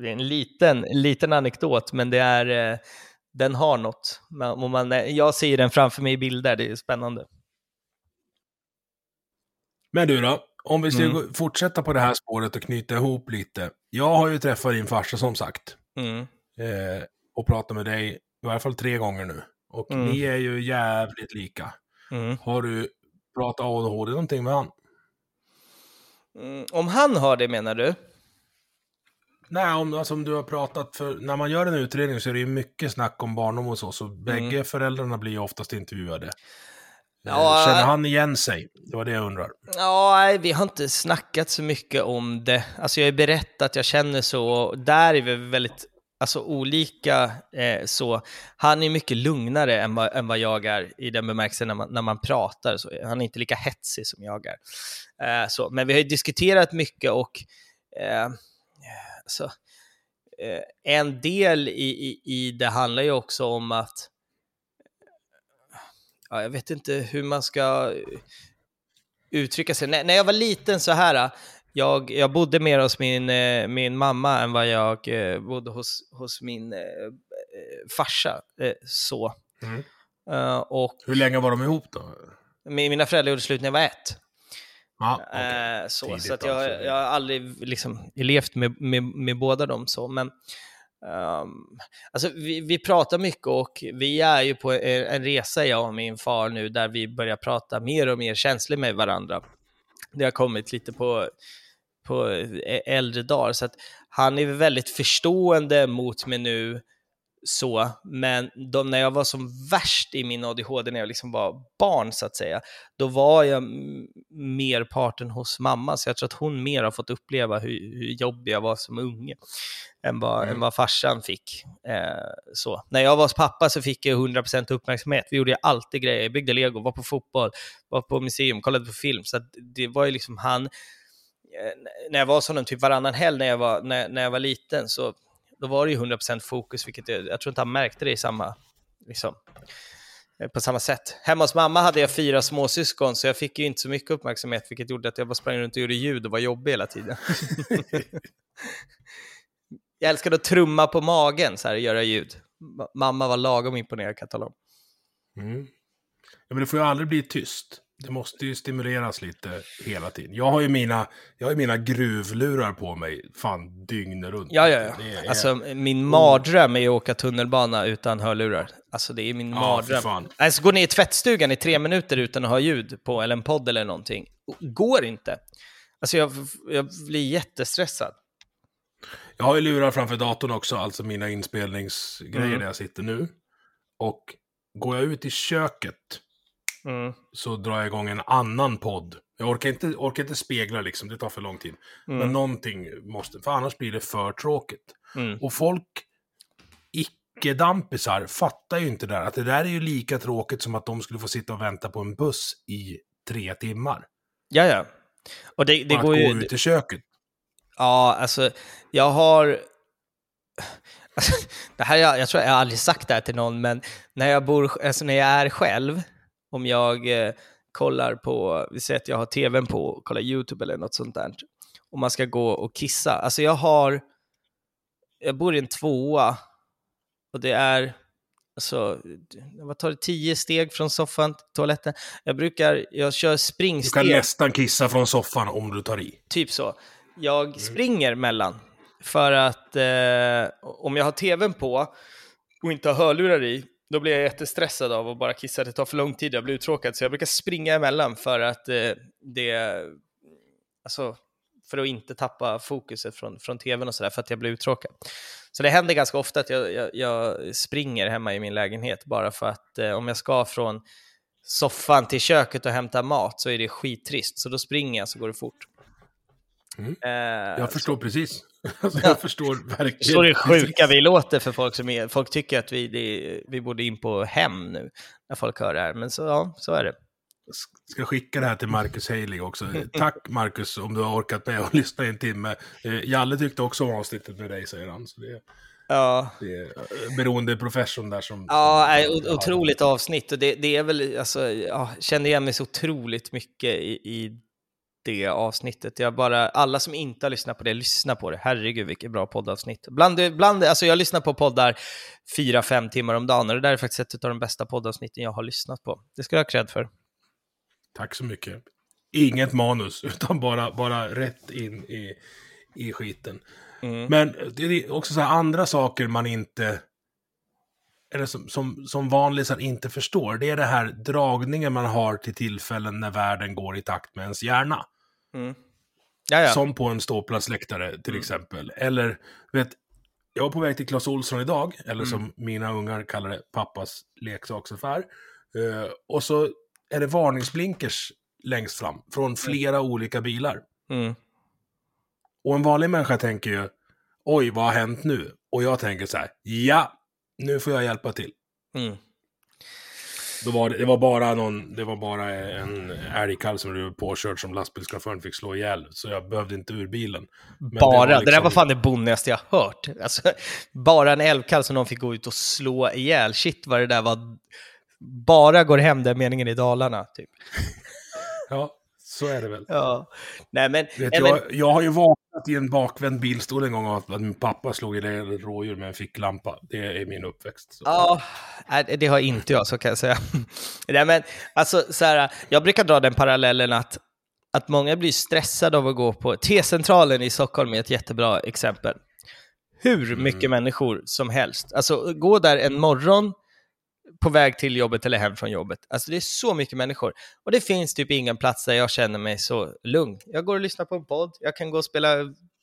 det är en liten, en liten anekdot, men det är, eh, den har något. Man, eh, jag ser den framför mig i bilder, det är spännande. Men du då, om vi ska Mm. fortsätta på det här spåret och knyta ihop lite. Jag har ju träffat din farsa som sagt. Mm. Eh, och pratat med dig i alla fall tre gånger nu. Och Mm. ni är ju jävligt lika. Mm. Har du pratat ADHD någonting med han? Mm. Om han har det menar du? Nej, om, alltså, om du har pratat, för när man gör en utredning så är det ju mycket snack om barndom och så, så bägge föräldrarna blir ju oftast intervjuade. Eh, Mm. Ja, Känner han igen sig? Det var det jag undrar. Ja, vi har inte snackat så mycket om det. Alltså jag har berättat att jag känner så, och där är vi väldigt alltså, olika. Eh, så. Han är mycket lugnare än vad, än vad jag är i den bemärkelsen när man, när man pratar. Så. Han är inte lika hetsig som jag är. Eh, så. Men vi har ju diskuterat mycket och eh, så, eh, en del i, i, i det handlar ju också om att ja, jag vet inte hur man ska uttrycka sig. När, när jag var liten så här, jag, jag bodde mer hos min, eh, min mamma än vad jag eh, bodde hos, hos min eh, eh, farsa. Eh, så. Mm. Eh, och Hur länge var de ihop då? mi- mina föräldrar gjorde slut när jag var ett. Okej. Eh, så Tidigt så att jag, alltså. jag har aldrig liksom levt med, med, med båda dem så. Men, ehm, alltså, vi, vi pratar mycket och vi är ju på en, en resa, jag och min far nu, där vi börjar prata mer och mer känsligt med varandra. Det har kommit lite på, på ä- äldre dagar, så att han är väldigt förstående mot mig nu, så, men de, när jag var som värst i min ADHD, när jag liksom var barn så att säga, då var jag m- mer parten hos mamma, så jag tror att hon mer har fått uppleva hur, hur jobbig jag var som unge än vad, Mm. än vad farsan fick. Eh, så. När jag var hos pappa så fick jag 100% uppmärksamhet. Vi gjorde alltid grejer, byggde lego, var på fotboll, var på museum, kollade på film. Så det var ju liksom han, eh, Eh, när jag var hos honom typ varannan helg när jag var, när, när jag var liten, så då var det ju 100% fokus, vilket jag, jag tror inte han märkte det i samma, liksom, eh, på samma sätt. Hemma hos mamma hade jag fyra småsyskon, så jag fick ju inte så mycket uppmärksamhet, vilket gjorde att jag bara sprang runt och gjorde ljud och var jobbig hela tiden. jag älskade att trumma på magen, så här, göra ljud. Mamma var lagom imponerad, kan jag tala om. Mm. Ja, men det får ju aldrig bli tyst. Det måste ju stimuleras lite hela tiden. Jag har ju mina, jag har mina gruvlurar på mig fan dygnet runt. Ja, ja, ja. är- Alltså, min mardröm är att åka tunnelbana utan hörlurar. Alltså, det är min Ja, mardröm. fan. Alltså, gå ner i tvättstugan i tre minuter utan att ha ljud på, eller en podd eller någonting. Går inte. Alltså, jag, jag blir jättestressad. Jag har ju lurar framför datorn också, alltså mina inspelningsgrejer Mm. där jag sitter nu. Och går jag ut i köket Mm. så drar jag igång en annan podd. Jag orkar inte, orkar inte spegla liksom, det tar för lång tid. Mm. Men någonting måste, för annars blir det för tråkigt. Mm. Och folk, icke-dampisar, fattar ju inte det där. Att det där är ju lika tråkigt som att de skulle få sitta och vänta på en buss i tre timmar. Ja, ja. Och det, det att går gå ju... ut i köket. Ja, alltså, jag har... Alltså, det här, jag, jag tror jag har aldrig sagt det här till någon, men när jag, bor, alltså när jag är själv, om jag eh, kollar på, vi säger att jag har tvn på och kollar YouTube eller något sånt där, och man ska gå och kissa. Alltså jag har, jag bor i en tvåa och det är, alltså, vad tar det, tio steg från soffan till toaletten. Jag brukar, jag kör Du kan springsteg. nästan kissa från soffan om du tar i. Typ så. Jag springer mellan. För att eh, om jag har tvn på och inte har hörlurar i, då blir jag jättestressad av att bara kissa. Det tar för lång tid, jag blir uttråkad. Så jag brukar springa emellan för att eh, det... Alltså, för att inte tappa fokuset från, från tvn och sådär, för att jag blir uttråkad. Så det händer ganska ofta att jag, jag, jag springer hemma i min lägenhet bara för att eh, om jag ska från soffan till köket och hämta mat så är det skittrist. Så då springer jag så går det fort. Mm. Eh, Jag förstår precis. Alltså, jag förstår verkligen. så det sjuka vi låter för folk som är, folk tycker att vi, det, vi borde in på hem nu när folk hör det här. Men så, ja, så är det. ska skicka det här till Marcus Haley också. Tack Marcus om du har orkat med att lyssna i en timme. Eh, Jalle tyckte också om avsnittet med dig, säger han. Så det, Ja, det är eh, beroende profession där som... Ja, som, otroligt avsnitt och det, det är väl, alltså, ja, kände igen mig så otroligt mycket i, i det avsnittet. Jag bara, alla som inte har lyssnat på det, lyssna på det. Herregud, vilket bra poddavsnitt. Bland, bland, alltså jag lyssnar på poddar fyra, fem timmar om dagen och det där är faktiskt ett av de bästa poddavsnitten jag har lyssnat på. Det ska jag ha cred för. Tack så mycket. Inget manus, utan bara, bara rätt in i, i skiten. Mm. Men det är också så här andra saker man inte... Eller som, som, som vanlisar inte förstår. Det är det här dragningen man har till tillfällen när världen går i takt med ens hjärna. Mm. Som på en ståplatsläktare till exempel. Eller, vet, jag var på väg till Clas Ohlson idag, eller som mina ungar kallar det, pappas leksaksaffär. Eh, och så är det varningsblinkers längst fram, från flera olika bilar. Mm. Och en vanlig människa tänker ju, oj, vad har hänt nu? Och jag tänker så här, ja, nu får jag hjälpa till. Mm. Då var det, det var bara någon, det var bara en älgkalv som blev påkörd som lastbilschauffören fick slå ihjäl. Så jag behövde inte ur bilen. Men Bara, det, var där liksom- var fan det bonnigaste jag hört. Alltså, bara en älgkalv som någon fick gå ut och slå ihjäl. Shit vad det där var... Bara går hem den meningen i Dalarna, typ. Ja, så är det väl. Ja. Nej, men... Vet, nej, men jag, jag har ju vaknat i en bakvänd bilstol en gång av att min pappa slog ihjäl ett rådjur med en ficklampa. Det är min uppväxt. Så. Ja, det har inte jag, så kan jag säga. Nej, men, alltså, så här, jag brukar dra den parallellen att, att många blir stressade av att gå på... T-centralen i Stockholm är ett jättebra exempel. Hur mycket människor som helst. Alltså, gå där en morgon på väg till jobbet eller hem från jobbet. Alltså det är så mycket människor. Och det finns typ ingen plats där jag känner mig så lugn. Jag går och lyssnar på en podd, jag kan gå och spela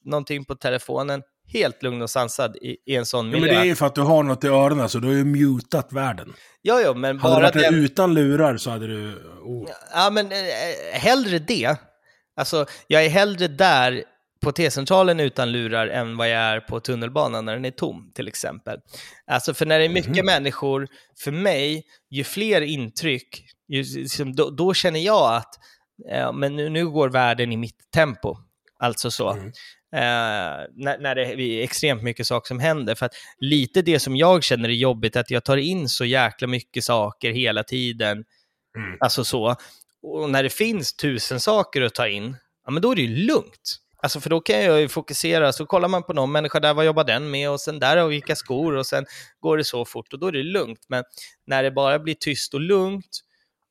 någonting på telefonen, helt lugn och sansad i, i en sån Ja, miljö. men det är ju för att du har något i öronen, så du har ju mutat världen. Ja, ja, men Hade du bara varit den... utan lurar så hade du... Oh. Ja, men eh, hellre det. Alltså, jag är hellre där på T-centralen utan lurar än vad jag är på tunnelbanan när den är tom, till exempel. Alltså, för när det är mycket människor, för mig, ju fler intryck, ju, liksom, då, då känner jag att eh, men nu, nu går världen i mitt tempo. Alltså så. Eh, när, när det är extremt mycket saker som händer. För att lite det som jag känner är jobbigt, att jag tar in så jäkla mycket saker hela tiden. Mm. Alltså så. Och när det finns tusen saker att ta in, ja men då är det ju lugnt. Alltså för då kan jag ju fokusera, så kollar man på någon människa där, vad jobbar den med? Och sen där och vilka skor och sen går det så fort och då är det lugnt. Men när det bara blir tyst och lugnt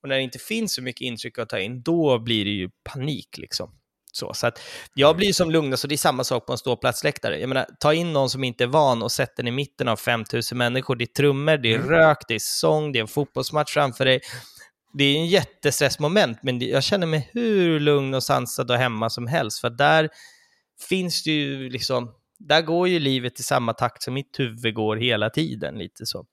och när det inte finns så mycket intryck att ta in, då blir det ju panik liksom. Så, så jag blir som lugnast och det är samma sak på en ståplatsläktare. Jag menar, ta in någon som inte är van och sätt den i mitten av 5000 människor. Det är trummor, det är rök, det är sång, det är en fotbollsmatch framför dig. Det är en jättestressmoment, men jag känner mig hur lugn och sansad och hemma som helst. För där finns det ju liksom, där går ju livet i samma takt som mitt huvud går hela tiden. lite så.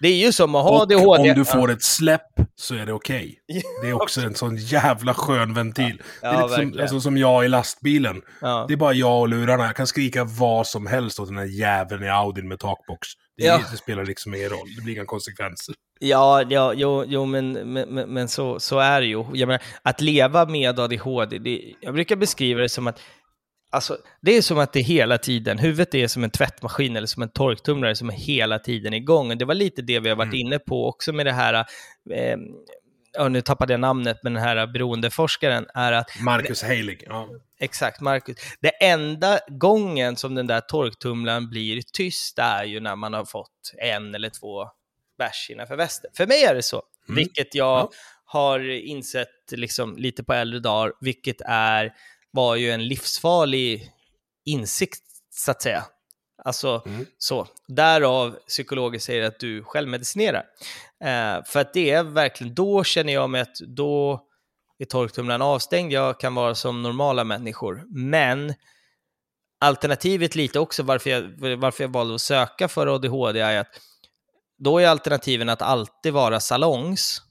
Det är ju som att ha Och ADHD. om du får ett släpp så är det okej. Det är också en sån jävla skön ventil. det är Ja, lite som, alltså, som jag i lastbilen. Ja. Det är bara jag och lurarna. Jag kan skrika vad som helst åt den här jäveln i Audin med takbox. Det, Ja. det spelar liksom ingen roll. Det blir inga konsekvenser. Ja, ja jo, jo men, men, men- men så, så är det ju. Jag menar, att leva med ADHD, det, jag brukar beskriva det som att Alltså, det är som att det hela tiden, huvudet är som en tvättmaskin eller som en torktumlare som är hela tiden igång. Och det var lite det vi har varit inne på också med det här, eh, ja, nu tappade jag namnet, men den här beroendeforskaren, är att Marcus Heilig. Ja. Exakt, Marcus. Det enda gången som den där torktumlaren blir tyst är ju när man har fått en eller två bärs innanför västen. För mig är det så, vilket jag Ja. har insett liksom lite på äldre dagar, vilket är, var ju en livsfarlig insikt, så att säga. Alltså, så. Därav psykologer säger att du självmedicinerar. Eh, för att det är verkligen, då känner jag mig att då är torktumlaren avstängd? Jag kan vara som normala människor. Men alternativet lite också varför jag, varför jag valde att söka för ADHD är att då är alternativen att alltid vara salongs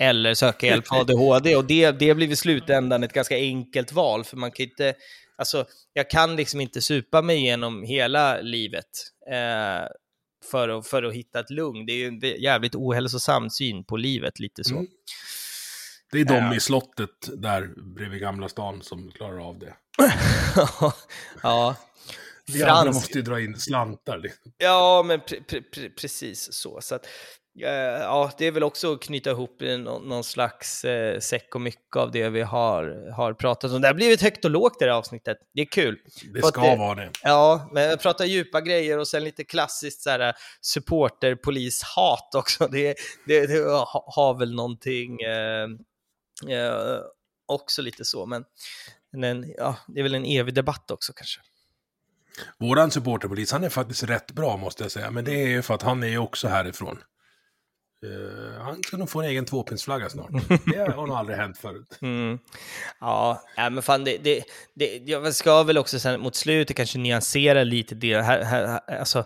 eller söka hjälp för ADHD och det, det blir i slutändan ett ganska enkelt val för man kan inte, alltså jag kan liksom inte supa mig igenom hela livet eh, för, att, för att hitta ett lugn. Det är ju en jävligt ohälsosam syn på livet, lite så. Mm. Det är de ja. i slottet där bredvid Gamla stan som klarar av det. ja. Vi andra måste ju dra in slantar. Liksom. Ja, men pre pre precis så. så att, eh, ja, det är väl också att knyta ihop någon, någon slags eh, säck och mycket av det vi har, har pratat om. Det har blivit högt och lågt i det här avsnittet. Det är kul. Det ska det, vara det. Ja, men jag pratar djupa grejer och sen lite klassiskt så här, supporterpolishat också. Det, det, det har väl någonting eh, eh, också lite så, men, men ja, det är väl en evig debatt också kanske. Våran supporterpolis, han är faktiskt rätt bra måste jag säga. Men det är ju för att han är ju också härifrån. Uh, han ska nog få en egen tvåpinsflagga snart. Det har nog aldrig hänt förut. Mm. Ja, men fan det, det, det, jag ska väl också sen mot slutet kanske nyansera lite det här, här alltså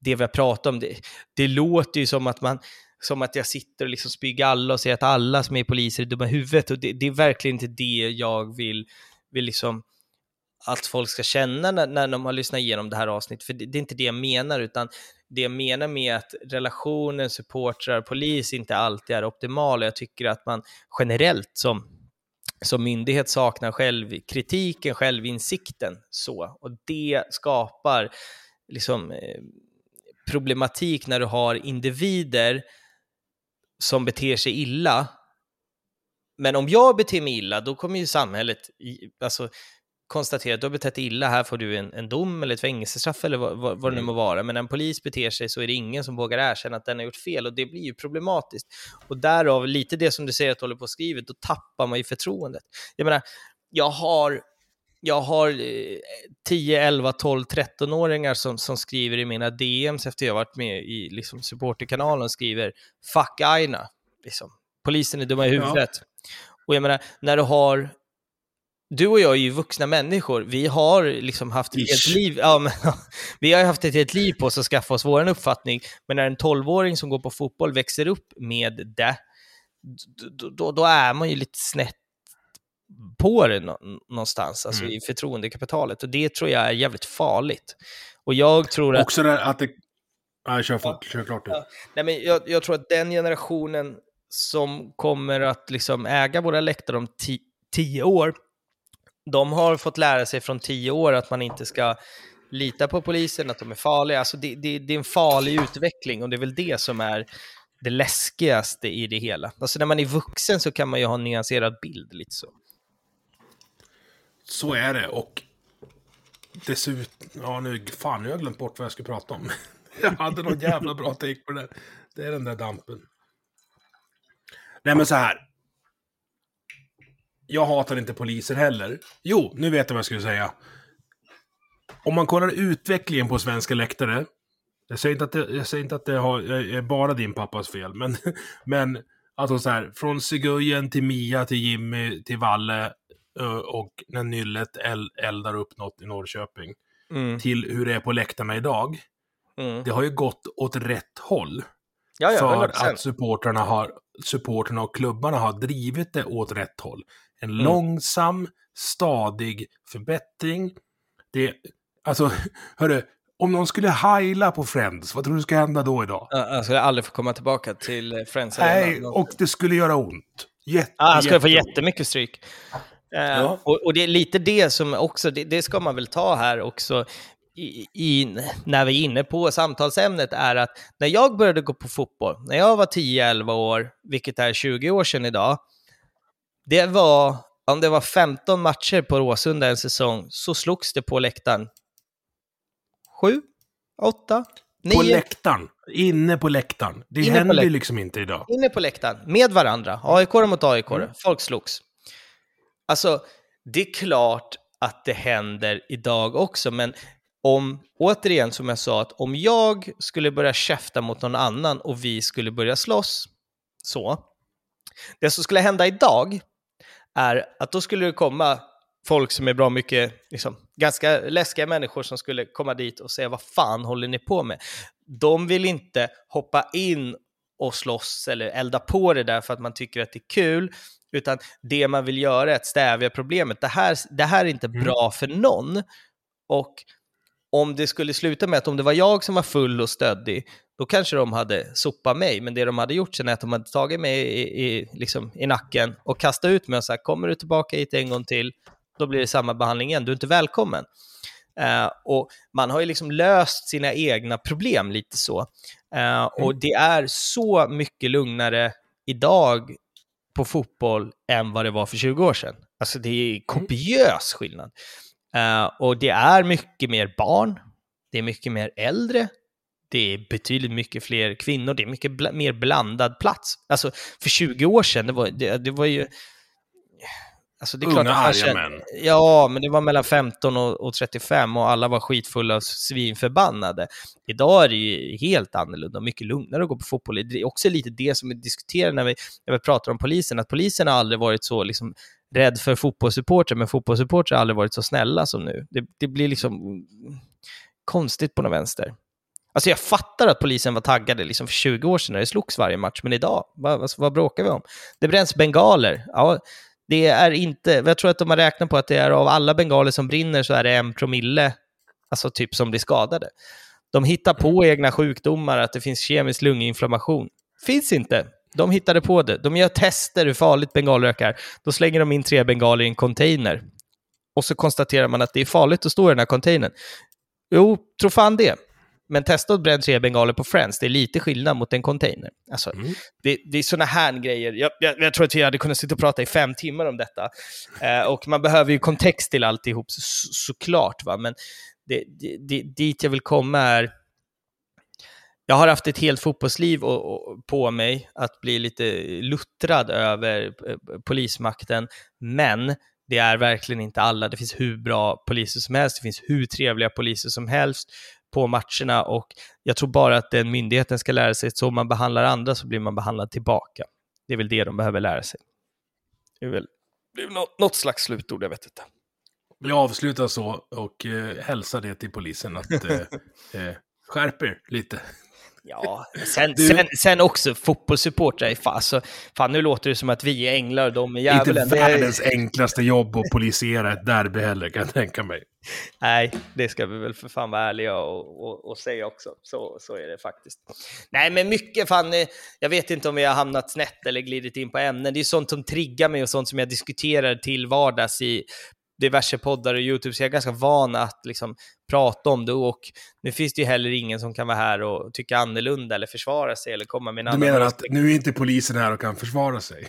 det vi har pratat om. Det, det låter ju som att man, som att jag sitter och liksom spyr alla och säger att alla som är poliser är dumma i huvudet. Och det, det är verkligen inte det jag vill, vill liksom att folk ska känna när, när de har lyssnat igenom det här avsnittet, för det, det, är inte det jag menar, utan det jag menar med att relationen supportrar polis inte alltid är optimal, jag tycker att man generellt som, som myndighet saknar självkritiken, självinsikten, så, och det skapar liksom eh, problematik när du har individer som beter sig illa, men om jag beter mig illa, då kommer ju samhället, alltså konstatera att du har betett illa, här får du en, en dom eller ett fängelsestraff eller vad, vad, vad det nu mm. må vara. Men när en polis beter sig så är det ingen som vågar erkänna att den har gjort fel och det blir ju problematiskt. Och därav lite det som du säger att du håller på att skriva, då tappar man ju förtroendet. Jag menar, jag har jag har 10, 11, 12, 13-åringar som, som skriver i mina DMs efter jag varit med i liksom, supporterkanalen och skriver “fuck Aina”. Liksom. Polisen är dumma i huvudet. Ja. Och jag menar, när du har du och jag är ju vuxna människor. Vi har liksom haft ett helt liv, ja, men, vi har haft ett helt liv på oss att skaffa oss vår uppfattning. Men när en tolvåring som går på fotboll växer upp med det, då, då, då är man ju lite snett på det någonstans, alltså mm. i förtroendekapitalet. Och det tror jag är jävligt farligt. Och jag tror att... Också att det... Nej, kör, ja, kör klart ja. Nej, men jag, jag, tror att den generationen som kommer att liksom äga våra läktare om tio år, de har fått lära sig från tio år att man inte ska lita på polisen, att de är farliga. Alltså det, det, det är en farlig utveckling och det är väl det som är det läskigaste i det hela. Alltså när man är vuxen så kan man ju ha en nyanserad bild lite så. Så är det och dessutom, ja nu, fan nu har jag glömt bort vad jag skulle prata om. jag hade någon jävla bra take på det. Det är den där dampen. Nej men så här, jag hatar inte poliser heller. Jo, nu vet jag vad jag skulle säga. Om man kollar utvecklingen på svenska läktare. Jag säger inte att det, jag säger inte att det har, är bara din pappas fel, men, men alltså så här, från Seguyen till Mia till Jimmy till Valle och när Nyllet eldar upp något i Norrköping. Mm. Till hur det är på läktarna idag. Mm. Det har ju gått åt rätt håll. Ja, ja, för att supportrarna, har, supportrarna och klubbarna har drivit det åt rätt håll. En mm. långsam, stadig förbättring. Det, alltså, hörru, om någon skulle heila på Friends, vad tror du ska hända då idag? Jag skulle aldrig få komma tillbaka till eh, Friends. Nej, och det skulle göra ont. Jätte, ah, han skulle få jättemycket stryk. Uh, ja. och, och, det är lite det som också, det, det ska man väl ta här också, i, i, när vi är inne på samtalsämnet, är att när jag började gå på fotboll, när jag var 10-11 år, vilket är 20 år sedan idag, det var, om det var 15 matcher på Råsunda en säsong, så slogs det på läktaren. Sju? Åtta? Nio? På läktaren? Inne på läktaren? Det Inne händer ju liksom inte idag. Inne på läktaren, med varandra. AIK mot AIK. Mm. Folk slogs. Alltså, det är klart att det händer idag också, men om, återigen som jag sa, att om jag skulle börja käfta mot någon annan och vi skulle börja slåss, så, det som skulle hända idag, är att då skulle det komma folk som är bra mycket, liksom, ganska läskiga människor som skulle komma dit och säga vad fan håller ni på med? De vill inte hoppa in och slåss eller elda på det där för att man tycker att det är kul, utan det man vill göra är att stävja problemet. Det här, det här är inte Mm. bra för någon. Och om det skulle sluta med att om det var jag som var full och stöddig, då kanske de hade sopat mig. Men det de hade gjort sen är att de hade tagit mig i, i, liksom, i nacken och kastat ut mig och sagt kommer du tillbaka hit en gång till, då blir det samma behandling igen. Du är inte välkommen. Eh, och man har ju liksom löst sina egna problem lite så. Eh, och det är så mycket lugnare idag på fotboll än vad det var för 20 år sedan. Alltså det är kopiös skillnad. Eh, och det är mycket mer barn, det är mycket mer äldre, det är betydligt mycket fler kvinnor, det är mycket bla mer blandad plats. Alltså för 20 år sedan, det var, det, det var ju... Alltså det är Unga, klart arga män. Ja, men det var mellan 15 och, och 35 och alla var skitfulla och svinförbannade. Idag är det ju helt annorlunda och mycket lugnare att gå på fotboll. Det är också lite det som vi diskuterar när vi, när vi pratar om polisen, att polisen har aldrig varit så liksom, rädd för fotbollssupportrar, men fotbollssupportrar har aldrig varit så snälla som nu. Det, det blir liksom konstigt på något vänster. Alltså jag fattar att polisen var taggade liksom för 20 år sedan när det slogs varje match, men idag, vad, vad, vad bråkar vi om? Det bränns bengaler. Ja, det är inte, jag tror att de har räknat på att det är av alla bengaler som brinner så är det en promille, alltså typ som blir skadade. De hittar på egna sjukdomar, att det finns kemisk lunginflammation. Finns inte. De hittade på det. De gör tester hur farligt bengalrök är. Då slänger de in tre bengaler i en container. Och så konstaterar man att det är farligt att stå i den här containern. Jo, tro fan det. Men testa att bränna tre bengaler på Friends, det är lite skillnad mot en container. Alltså, Mm. det, det är sådana här grejer. Jag, jag, jag tror att vi hade kunnat sitta och prata i fem timmar om detta. Eh, och man behöver ju kontext till alltihop, så, såklart. Va? Men det, det, det, dit jag vill komma är... Jag har haft ett helt fotbollsliv och, och, på mig att bli lite luttrad över eh, polismakten, men det är verkligen inte alla. Det finns hur bra poliser som helst, det finns hur trevliga poliser som helst på matcherna och jag tror bara att den myndigheten ska lära sig att så man behandlar andra så blir man behandlad tillbaka. Det är väl det de behöver lära sig. Det är väl det är något, något slags slutord, jag vet inte. Jag avslutar så och eh, hälsar det till polisen att eh, eh, skärp er lite. Ja, sen, Du- sen, sen också fotbollssupportrar är fan, alltså, fan nu låter det som att vi är änglar och de är Inte djävulen. Är- världens enklaste jobb att polisera ett derby heller kan jag tänka mig. Nej, det ska vi väl för fan vara ärliga och, och, och säga också. Så, så är det faktiskt. Nej, men mycket fan, eh, jag vet inte om vi har hamnat snett eller glidit in på ämnen. Det är sånt som triggar mig och sånt som jag diskuterar till vardags i diverse poddar och YouTube, så jag är ganska van att liksom prata om det och nu finns det ju heller ingen som kan vara här och tycka annorlunda eller försvara sig eller komma med en Du annan menar att nu är inte polisen här och kan försvara sig?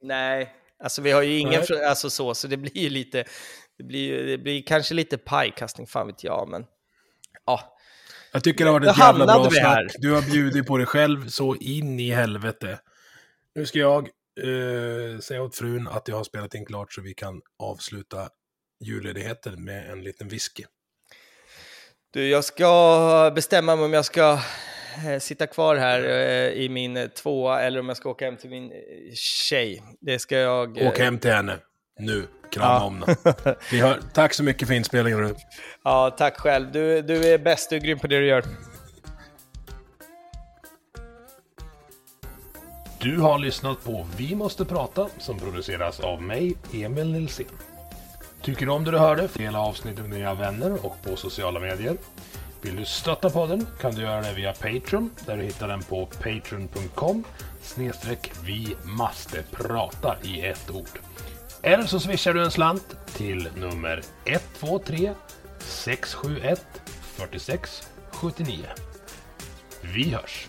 Nej, alltså vi har ju ingen, Nej. alltså så, så det blir ju lite, det blir, det blir kanske lite pajkastning, fan vet jag, men ja. Jag tycker det har varit ett jävla bra snack. Du har bjudit på dig själv så in i helvete. Nu ska jag eh, säga åt frun att jag har spelat in klart så vi kan avsluta julledigheten med en liten whisky. Du, jag ska bestämma mig om jag ska eh, sitta kvar här eh, i min eh, tvåa eller om jag ska åka hem till min tjej. Det ska jag... eh, Åk hem till henne. Nu. Krama Ja. om. Vi har, tack så mycket för inspelningen. Ja, tack själv. Du, du är bäst, du är grym på det du gör. Du har lyssnat på Vi måste prata som produceras av mig, Emil Nilsson. Tycker du om det du hörde? Dela avsnittet med dina vänner och på sociala medier. Vill du stötta podden kan du göra det via Patreon där du hittar den på patreon.com snedstreck vi måste prata i ett ord. Eller så swishar du en slant till nummer 123 671 46 79. Vi hörs!